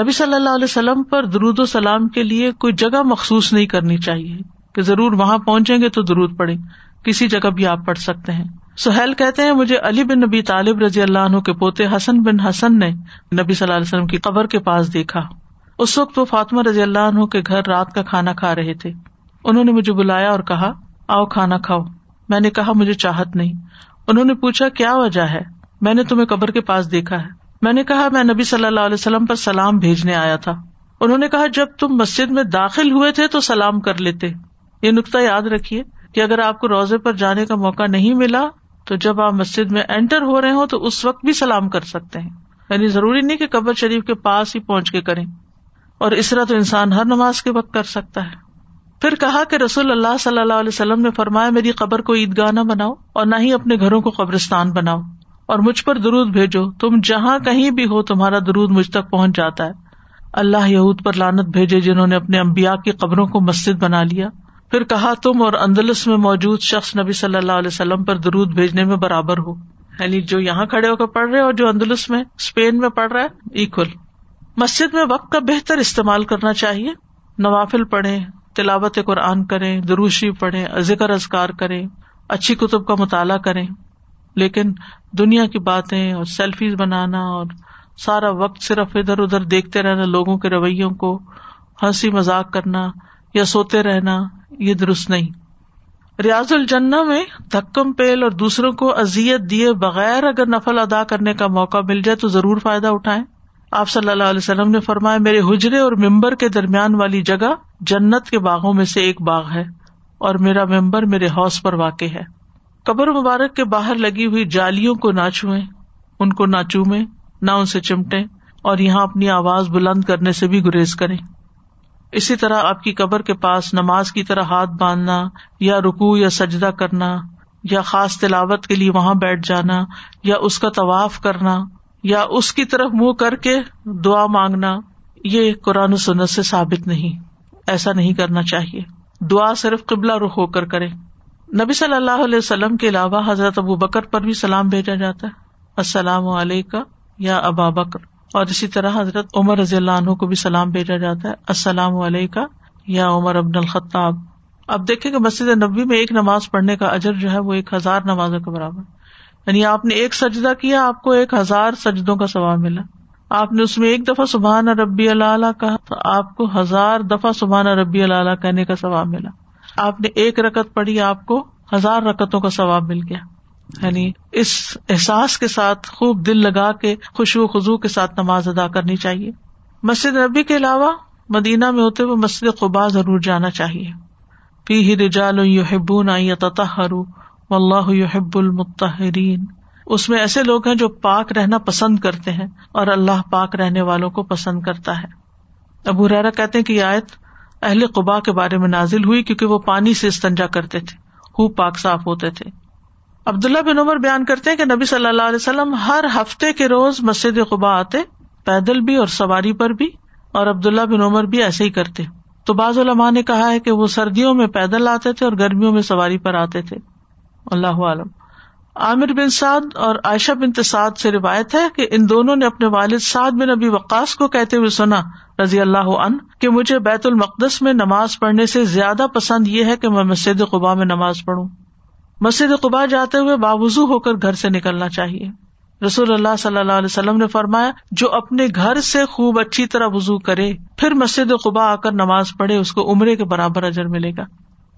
نبی صلی اللہ علیہ وسلم پر درود و سلام کے لیے کوئی جگہ مخصوص نہیں کرنی چاہیے کہ ضرور وہاں پہنچیں گے تو درود پڑے کسی جگہ بھی آپ پڑھ سکتے ہیں۔ سہیل کہتے ہیں، مجھے علی بن نبی طالب رضی اللہ عنہ کے پوتے حسن بن حسن نے نبی صلی اللہ علیہ وسلم کی قبر کے پاس دیکھا۔ اس وقت وہ فاطمہ رضی اللہ عنہ کے گھر رات کا کھانا کھا رہے تھے۔ انہوں نے مجھے بلایا اور کہا، آؤ کھانا کھاؤ۔ میں نے کہا، مجھے چاہت نہیں۔ انہوں نے پوچھا، کیا وجہ ہے؟ میں نے تمہیں قبر کے پاس دیکھا ہے۔ میں نے کہا، میں نبی صلی اللہ علیہ وسلم پر سلام بھیجنے آیا تھا۔ انہوں نے کہا، جب تم مسجد میں داخل ہوئے تھے تو سلام کر لیتے۔ یہ نقطہ یاد رکھیے کہ اگر آپ کو روزے پر جانے کا موقع نہیں ملا، تو جب آپ مسجد میں انٹر ہو رہے ہوں تو اس وقت بھی سلام کر سکتے ہیں۔ یعنی ضروری نہیں کہ قبر شریف کے پاس ہی پہنچ کے کریں۔ اور اس طرح تو انسان ہر نماز کے وقت کر سکتا ہے۔ پھر کہا کہ رسول اللہ صلی اللہ علیہ وسلم نے فرمایا، میری قبر کو عیدگاہ نہ بناؤ اور نہ ہی اپنے گھروں کو قبرستان بناؤ اور مجھ پر درود بھیجو۔ تم جہاں کہیں بھی ہو، تمہارا درود مجھ تک پہنچ جاتا ہے۔ اللہ یہود پر لانت بھیجے جنہوں نے اپنے امبیا کی قبروں کو مسجد بنا لیا۔ پھر کہا، تم اور اندلس میں موجود شخص نبی صلی اللہ علیہ وسلم پر درود بھیجنے میں برابر ہو۔ یعنی جو یہاں کھڑے ہو کر پڑھ رہے اور جو اندلس میں اسپین میں پڑھ رہا ہے اکول مسجد میں وقت کا بہتر استعمال کرنا چاہیے۔ نوافل پڑھے تلاوت قرآن کریں دروشی پڑھیں، ذکر ازکار کریں، اچھی کتب کا مطالعہ کریں۔ لیکن دنیا کی باتیں اور سیلفیز بنانا اور سارا وقت صرف ادھر ادھر دیکھتے رہنا، لوگوں کے رویوں کو ہنسی مذاق کرنا یا سوتے رہنا، یہ درست نہیں۔ ریاض الجنا میں دھکم، پیل اور دوسروں کو ازیت دیے بغیر اگر نفل ادا کرنے کا موقع مل جائے تو ضرور فائدہ اٹھائے آپ صلی اللہ علیہ وسلم نے فرمایا، میرے حجرے اور ممبر کے درمیان والی جگہ جنت کے باغوں میں سے ایک باغ ہے اور میرا ممبر میرے حوص پر واقع ہے۔ قبر مبارک کے باہر لگی ہوئی جالیوں کو نہ چھوئیں، ان کو نہ چومیں، نہ ان سے چمٹے اور یہاں اپنی آواز بلند کرنے سے بھی گریز کریں۔ اسی طرح آپ کی قبر کے پاس نماز کی طرح ہاتھ باندھنا یا رکو یا سجدہ کرنا یا خاص تلاوت کے لیے وہاں بیٹھ جانا یا اس کا طواف کرنا یا اس کی طرف منہ کر کے دعا مانگنا، یہ قرآن و سنت سے ثابت نہیں۔ ایسا نہیں کرنا چاہیے۔ دعا صرف قبلہ رخ ہو کر کرے۔ نبی صلی اللہ علیہ وسلم کے علاوہ حضرت ابو بکر پر بھی سلام بھیجا جاتا ہے۔ السلام علیکم یا ابا بکر۔ اور اسی طرح حضرت عمر رضی اللہ عنہ کو بھی سلام بھیجا جاتا ہے۔ السلام علیکم یا عمر ابن الخطاب۔ اب دیکھیں کہ مسجد نبی میں ایک نماز پڑھنے کا اجر جو ہے وہ ایک ہزار نمازوں کے برابر۔ یعنی آپ نے ایک سجدہ کیا، آپ کو ایک ہزار سجدوں کا ثواب ملا۔ آپ نے اس میں ایک دفعہ سبحان ربی اللہ کہا، تو آپ کو ہزار دفعہ سبحان ربی اللہ کہنے کا ثواب ملا۔ آپ نے ایک رکت پڑھی، آپ کو ہزار رکتوں کا ثواب مل گیا۔ یعنی اس احساس کے ساتھ، خوب دل لگا کے، خوشبو خزو کے ساتھ نماز ادا کرنی چاہیے۔ مسجد نبی کے علاوہ، مدینہ میں ہوتے ہوئے مسجد قبا ضرور جانا چاہیے۔ پی ہی رجال یحبون تطہروا واللہ یحب المطہرین۔ اس میں ایسے لوگ ہیں جو پاک رہنا پسند کرتے ہیں اور اللہ پاک رہنے والوں کو پسند کرتا ہے۔ ابو ریرا کہتے کہ یہ آیت اہل قبا کے بارے میں نازل ہوئی کیونکہ وہ پانی سے استنجا کرتے تھے، خوب پاک صاف ہوتے تھے۔ عبداللہ بن عمر بیان کرتے ہیں کہ نبی صلی اللہ علیہ وسلم ہر ہفتے کے روز مسجد قبا آتے، پیدل بھی اور سواری پر بھی، اور عبداللہ بن عمر بھی ایسے ہی کرتے۔ تو بعض علماء نے کہا ہے کہ وہ سردیوں میں پیدل آتے تھے اور گرمیوں میں سواری پر آتے تھے۔ اللہ عالم۔ عامر بن سعد اور عائشہ بن تساد سے روایت ہے کہ ان دونوں نے اپنے والد سعد بن ابی وقاص کو کہتے ہوئے سنا رضی اللہ عن کہ مجھے بیت المقدس میں نماز پڑھنے سے زیادہ پسند یہ ہے کہ میں مسجد قبا میں نماز پڑھوں۔ مسجد قبا جاتے ہوئے باوضو ہو کر گھر سے نکلنا چاہیے۔ رسول اللہ صلی اللہ علیہ وسلم نے فرمایا، جو اپنے گھر سے خوب اچھی طرح وزو کرے، پھر مسجد قبا آ کر نماز پڑھے، اس کو عمرے کے برابر اجر ملے گا۔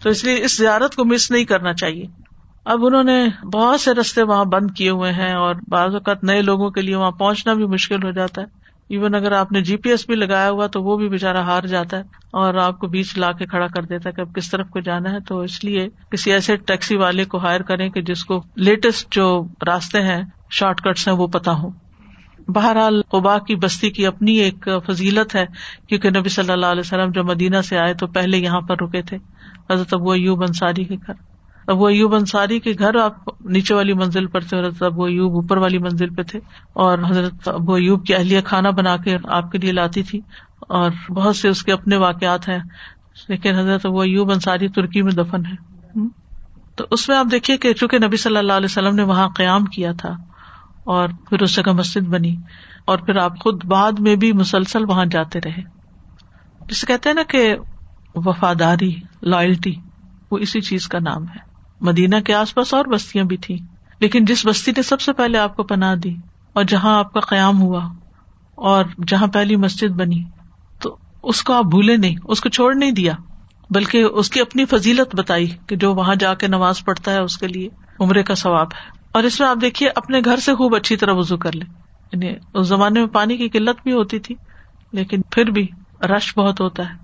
تو اس لیے اس زیارت کو مس نہیں کرنا چاہیے۔ اب انہوں نے بہت سے رستے وہاں بند کیے ہوئے ہیں اور بعض اوقات نئے لوگوں کے لیے وہاں پہنچنا بھی مشکل ہو جاتا ہے۔ ایون اگر آپ نے جی پی ایس بھی لگایا ہوا تو وہ بھی بےچارا ہار جاتا ہے اور آپ کو بیچ لا کے کھڑا کر دیتا ہے کہ اب کس طرف کو جانا ہے۔ تو اس لیے کسی ایسے ٹیکسی والے کو ہائر کریں کہ جس کو لیٹسٹ جو راستے ہیں شارٹ کٹس ہیں، وہ پتا ہو بہرحال قبا کی بستی کی اپنی ایک فضیلت ہے، کیونکہ نبی صلی اللہ علیہ وسلم جو مدینہ سے آئے تو پہلے یہاں پر رکے تھے۔ حضرت ابو ایوب انصاری کے گھر۔ ابو ایوب انصاری کے گھر آپ نیچے والی منزل پر تھے حضرت ابو ایوب اوپر والی منزل پہ تھے اور حضرت ابو ایوب کی اہلیہ کھانا بنا کے آپ کے لیے لاتی تھی اور بہت سے اس کے اپنے واقعات ہیں، لیکن حضرت ابو ایوب انصاری ترکی میں دفن ہے تو اس میں آپ دیکھیے کہ چونکہ نبی صلی اللہ علیہ وسلم نے وہاں قیام کیا تھا اور پھر اس جگہ مسجد بنی اور پھر آپ خود بعد میں بھی مسلسل وہاں جاتے رہے۔ جسے کہتے ہیں نا کہ وفاداری لائلٹی وہ اسی چیز کا نام ہے۔ مدینہ کے آس پاس اور بستیاں بھی تھیں۔ لیکن جس بستی نے سب سے پہلے آپ کو پناہ دی اور جہاں آپ کا قیام ہوا اور جہاں پہلی مسجد بنی، تو اس کو آپ بھولے نہیں، اس کو چھوڑ نہیں دیا، بلکہ اس کی اپنی فضیلت بتائی کہ جو وہاں جا کے نماز پڑھتا ہے، اس کے لیے عمرے کا ثواب ہے۔ اور اس میں آپ دیکھیے، اپنے گھر سے خوب اچھی طرح وزو کر لے یعنی اس زمانے میں پانی کی قلت بھی ہوتی تھی، لیکن پھر بھی رش بہت ہوتا ہے۔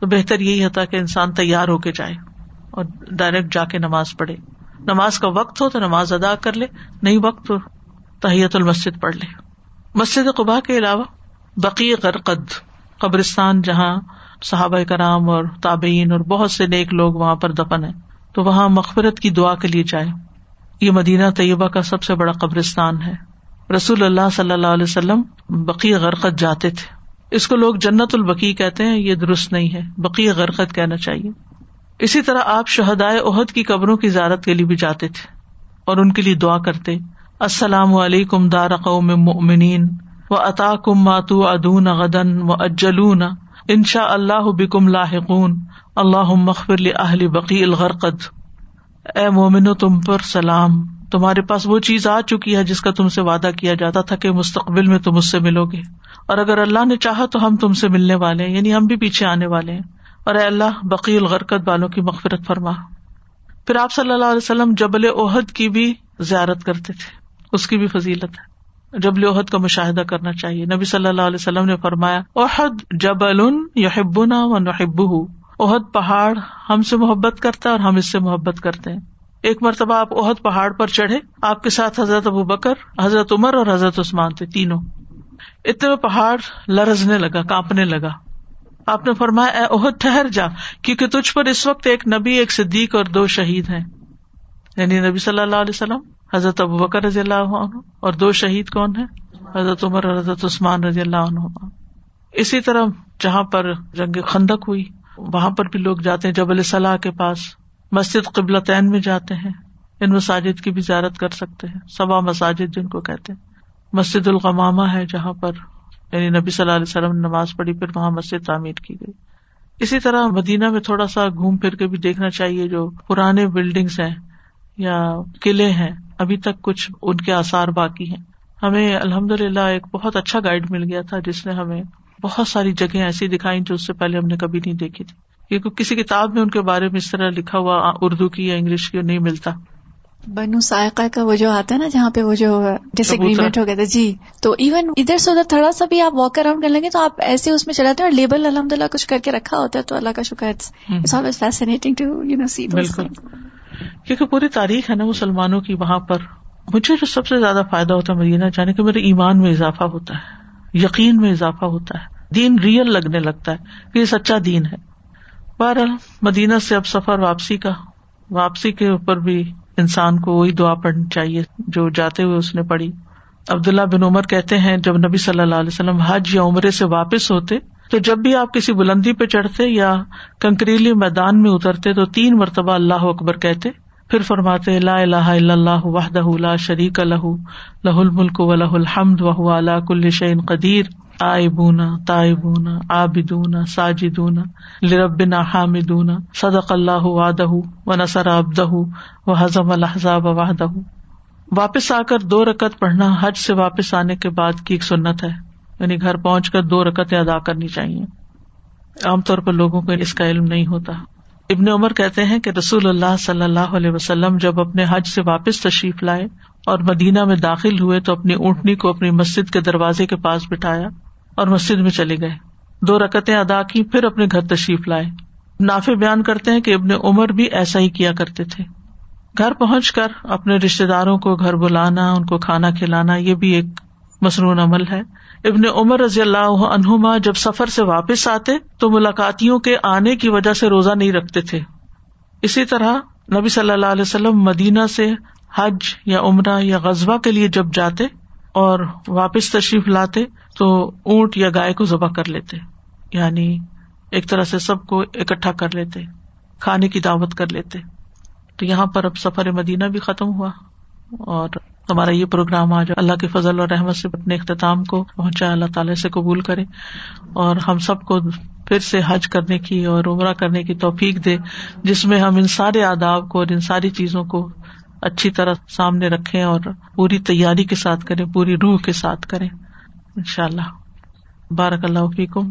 تو بہتر یہی ہوتا کہ انسان تیار ہو کے جائے۔ اور ڈائریکٹ جا کے نماز پڑھے۔ نماز کا وقت ہو تو نماز ادا کر لے، نہیں وقت ہو تحیت المسد پڑھ لے۔ مسجد قبا کے علاوہ بقی غرقد، قبرستان جہاں صحابہ کرام اور تابعین اور بہت سے نیک لوگ وہاں پر دفن ہیں، تو وہاں مغفرت کی دعا کے لیے جائے یہ مدینہ طیبہ کا سب سے بڑا قبرستان ہے۔ رسول اللہ صلی اللہ علیہ وسلم بقی غرقت جاتے تھے۔ اس کو لوگ جنت البقی کہتے ہیں، یہ درست نہیں ہے۔ بقی غرقت کہنا چاہیے۔ اسی طرح آپ شہدائے عہد کی قبروں کی زیارت کے لیے بھی جاتے تھے اور ان کے لیے دعا کرتے۔ السلام علیکم دار قوم مؤمنین و عطا کم ماتو ادون غدن و اجلون ان شاء اللہ بکم لاحقون۔ اللہ مخفر اہل بقی الغرقد۔ اے مومن تم پر سلام۔ تمہارے پاس وہ چیز آ چکی ہے جس کا تم سے وعدہ کیا جاتا تھا کہ مستقبل میں تم اس سے ملو گے۔ اور اگر اللہ نے چاہا تو ہم تم سے ملنے والے ہیں یعنی ہم بھی پیچھے آنے والے ہیں۔ اور اے اللہ، بقی الغرکت والوں کی مغفرت فرما۔ پھر آپ صلی اللہ علیہ وسلم جبل عہد کی بھی زیارت کرتے تھے۔ اس کی بھی فضیلت ہے۔ جبل عہد کا مشاہدہ کرنا چاہیے۔ نبی صلی اللہ علیہ وسلم نے فرمایا عہد جبل یحبنا و نحبہ عہد پہاڑ ہم سے محبت کرتا ہے اور ہم اس سے محبت کرتے ہیں۔ ایک مرتبہ آپ عہد پہاڑ پر چڑھے۔ آپ کے ساتھ حضرت ابو بکر، حضرت عمر اور حضرت عثمان تھے۔ تینوں۔ اتنے میں پہاڑ لرزنے لگا، کانپنے لگا۔ آپ نے فرمایا، اے عہد ٹھہر جا، کیونکہ تجھ پر اس وقت ایک نبی، ایک صدیق اور دو شہید ہیں۔ یعنی نبی صلی اللہ علیہ وسلم، حضرت ابو بکر رضی اللہ عنہ، اور دو شہید کون ہیں؟ حضرت عمر اور حضرت عثمان رضی اللہ عنہ۔ اسی طرح جہاں پر جنگ خندق ہوئی، وہاں پر بھی لوگ جاتے ہیں، جبل صلاح کے پاس۔ مسجد قبل تعین میں جاتے ہیں۔ ان مساجد کی بھی زیارت کر سکتے ہیں۔ سبا مساجد جن کو کہتے ہیں۔ مسجد الغمامہ ہے جہاں پر یعنی نبی صلی اللہ علیہ وسلم نے نماز پڑھی، پھر وہاں مسجد تعمیر کی گئی۔ اسی طرح مدینہ میں تھوڑا سا گھوم پھر کے بھی دیکھنا چاہیے جو پرانے بلڈنگس ہیں یا قلعے ہیں، ابھی تک کچھ ان کے آثار باقی ہیں۔ ہمیں الحمد للہ ایک بہت اچھا گائیڈ مل گیا تھا، جس نے ہمیں بہت ساری جگہ ایسی دکھائی جو اس سے پہلے ہم نے کبھی نہیں دیکھی تھی۔ کیونکہ کسی کتاب میں ان کے بارے میں اس طرح لکھا ہوا اردو کی یا انگلش کی نہیں ملتا۔ بنو سائقہ کا وہ جو آتا ہے نا جہاں پہ وہ جو ڈس اگریمنٹ ہو گیا تھا جی تو ایون ادھر سے ادھر تھوڑا سا بھی آپ واک اراؤنڈ کر لیں گے تو آپ ایسے اس میں چلاتے ہیں اور لیبل الحمد للہ کچھ کر کے رکھا ہوتا ہے تو اللہ کا شکر بالکل۔ کیونکہ پوری تاریخ ہے نا مسلمانوں کی وہاں پر۔ مجھے جو سب سے زیادہ فائدہ ہوتا ہے مدینہ جانے کہ میرے ایمان میں اضافہ ہوتا ہے یقین میں اضافہ ہوتا ہے دین ریئل لگنے لگتا ہے کہ یہ سچا دین ہے۔ بہرحال مدینہ سے اب سفر واپسی کا واپسی کے اوپر بھی انسان کو وہی دعا پڑھنی چاہیے جو جاتے ہوئے اس نے پڑھی۔ عبداللہ بن عمر کہتے ہیں، جب نبی صلی اللہ علیہ وسلم حج یا عمرے سے واپس ہوتے، تو جب بھی آپ کسی بلندی پہ چڑھتے یا کنکریلی میدان میں اترتے، تو تین مرتبہ اللہ اکبر کہتے۔ پھر فرماتے، لا الہ الا اللہ وحدہ لا شریک لہ لہ الملک و لہ الحمد و علا کل شعین قدیر۔ آئے بونا تائے بونا لربنا حامدون، صدق اللہ وعدہ و نصر عبدہ و حزم وحدہ۔ واپس آ کر دو رکت پڑھنا حج سے واپس آنے کے بعد کی ایک سنت ہے یعنی گھر پہنچ کر دو رکتیں ادا کرنی چاہیے۔ عام طور پر لوگوں کو اس کا علم نہیں ہوتا۔ ابن عمر کہتے ہیں کہ رسول اللہ صلی اللہ علیہ وسلم جب اپنے حج سے واپس تشریف لائے اور مدینہ میں داخل ہوئے تو اپنی اونٹنی کو اپنی مسجد کے دروازے کے پاس بٹھایا۔ اور مسجد میں چلے گئے۔ دو رکتیں ادا کی، پھر اپنے گھر تشریف لائے۔ نافے بیان کرتے ہیں کہ ابن عمر بھی ایسا ہی کیا کرتے تھے۔ گھر پہنچ کر اپنے رشتے داروں کو گھر بلانا، ان کو کھانا کھلانا، یہ بھی ایک مصنون عمل ہے۔ ابن عمر رضی اللہ عنہما جب سفر سے واپس آتے تو ملاقاتیوں کے آنے کی وجہ سے روزہ نہیں رکھتے تھے۔ اسی طرح نبی صلی اللہ علیہ وسلم مدینہ سے حج یا عمرہ یا غزبہ کے لیے جب جاتے اور واپس تشریف لاتے تو اونٹ یا گائے کو ذبح کر لیتے یعنی ایک طرح سے سب کو اکٹھا کر لیتے، کھانے کی دعوت کر لیتے۔ تو یہاں پر اب سفر مدینہ بھی ختم ہوا اور ہمارا یہ پروگرام آج اللہ کے فضل اور رحمت سے اپنے اختتام کو پہنچا اللہ تعالی سے قبول کرے اور ہم سب کو پھر سے حج کرنے کی اور عمرہ کرنے کی توفیق دے، جس میں ہم ان سارے آداب کو اور ان ساری چیزوں کو اچھی طرح سامنے رکھیں اور پوری تیاری کے ساتھ کریں، پوری روح کے ساتھ کریں۔ ان شاء اللہ بارک اللہ فیکم۔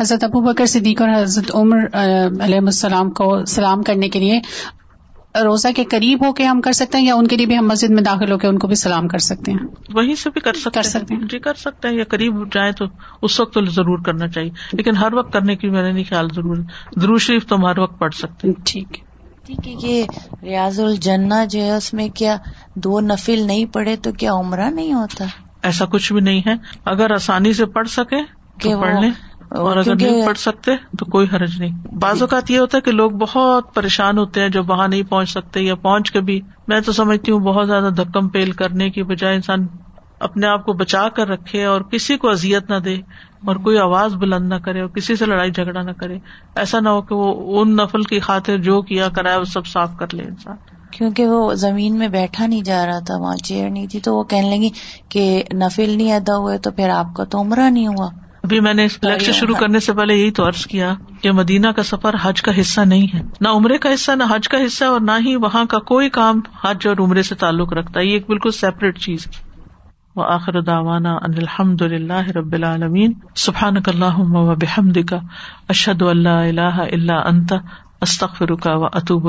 حضرت ابو بکر صدیق اور حضرت عمر علیہ السلام کو سلام کرنے کے لیے روزہ کے قریب ہو کے ہم کر سکتے ہیں یا ان کے لیے بھی ہم مسجد میں داخل ہو کے ان کو بھی سلام کر سکتے ہیں؟ وہیں سے بھی کر سکتے کر سکتے ہیں۔ جی کر سکتے ہیں یا قریب جائیں تو اس وقت تو ضرور کرنا چاہیے۔ لیکن ہر وقت کرنے کی میں نے نہیں خیال ضرور درو شریف تو ہم ہر وقت پڑھ سکتے ہیں۔ ٹھیک۔ ہے ٹھیک ہے یہ ریاض الجنا جو ہے اس میں کیا دو نفل نہیں پڑھے تو کیا عمرہ نہیں ہوتا؟ ایسا کچھ بھی نہیں ہے۔ اگر آسانی سے پڑھ سکے کہ پڑھ لیں۔ اور اگر نہیں پڑھ سکتے تو کوئی حرج نہیں۔ بعض اوقات یہ ہوتا ہے کہ لوگ بہت پریشان ہوتے ہیں جو وہاں نہیں پہنچ سکتے یا پہنچ کے بھی۔ میں تو سمجھتی ہوں بہت زیادہ دھکم پیل کرنے کی بجائے انسان اپنے آپ کو بچا کر رکھے اور کسی کو ازیت نہ دے اور کوئی آواز بلند نہ کرے اور کسی سے لڑائی جھگڑا نہ کرے۔ ایسا نہ ہو کہ وہ ان نفل کی خاطر جو کیا کرایا وہ سب صاف کر لے انسان۔ کیونکہ وہ زمین میں بیٹھا نہیں جا رہا تھا وہاں چیئر نہیں تھی تو وہ کہنے لگی کہ نفل نہیں ادا ہوئے تو پھر آپ کا تو عمرہ نہیں ہوا۔ ابھی میں نے لیکچر شروع کرنے سے پہلے یہی تو عرض کیا کہ مدینہ کا سفر حج کا حصہ نہیں ہے۔ نہ عمرے کا حصہ نہ حج کا حصہ اور نہ ہی وہاں کا کوئی کام حج اور عمرے سے تعلق رکھتا۔ ہے یہ ایک بالکل سیپریٹ چیز ہے۔ وہ آخر داوانا ان الحمد اللہ رب العالمین۔ سبحان و بحمد کا اشد اللہ اللہ اللہ انت استخر کا و اطوب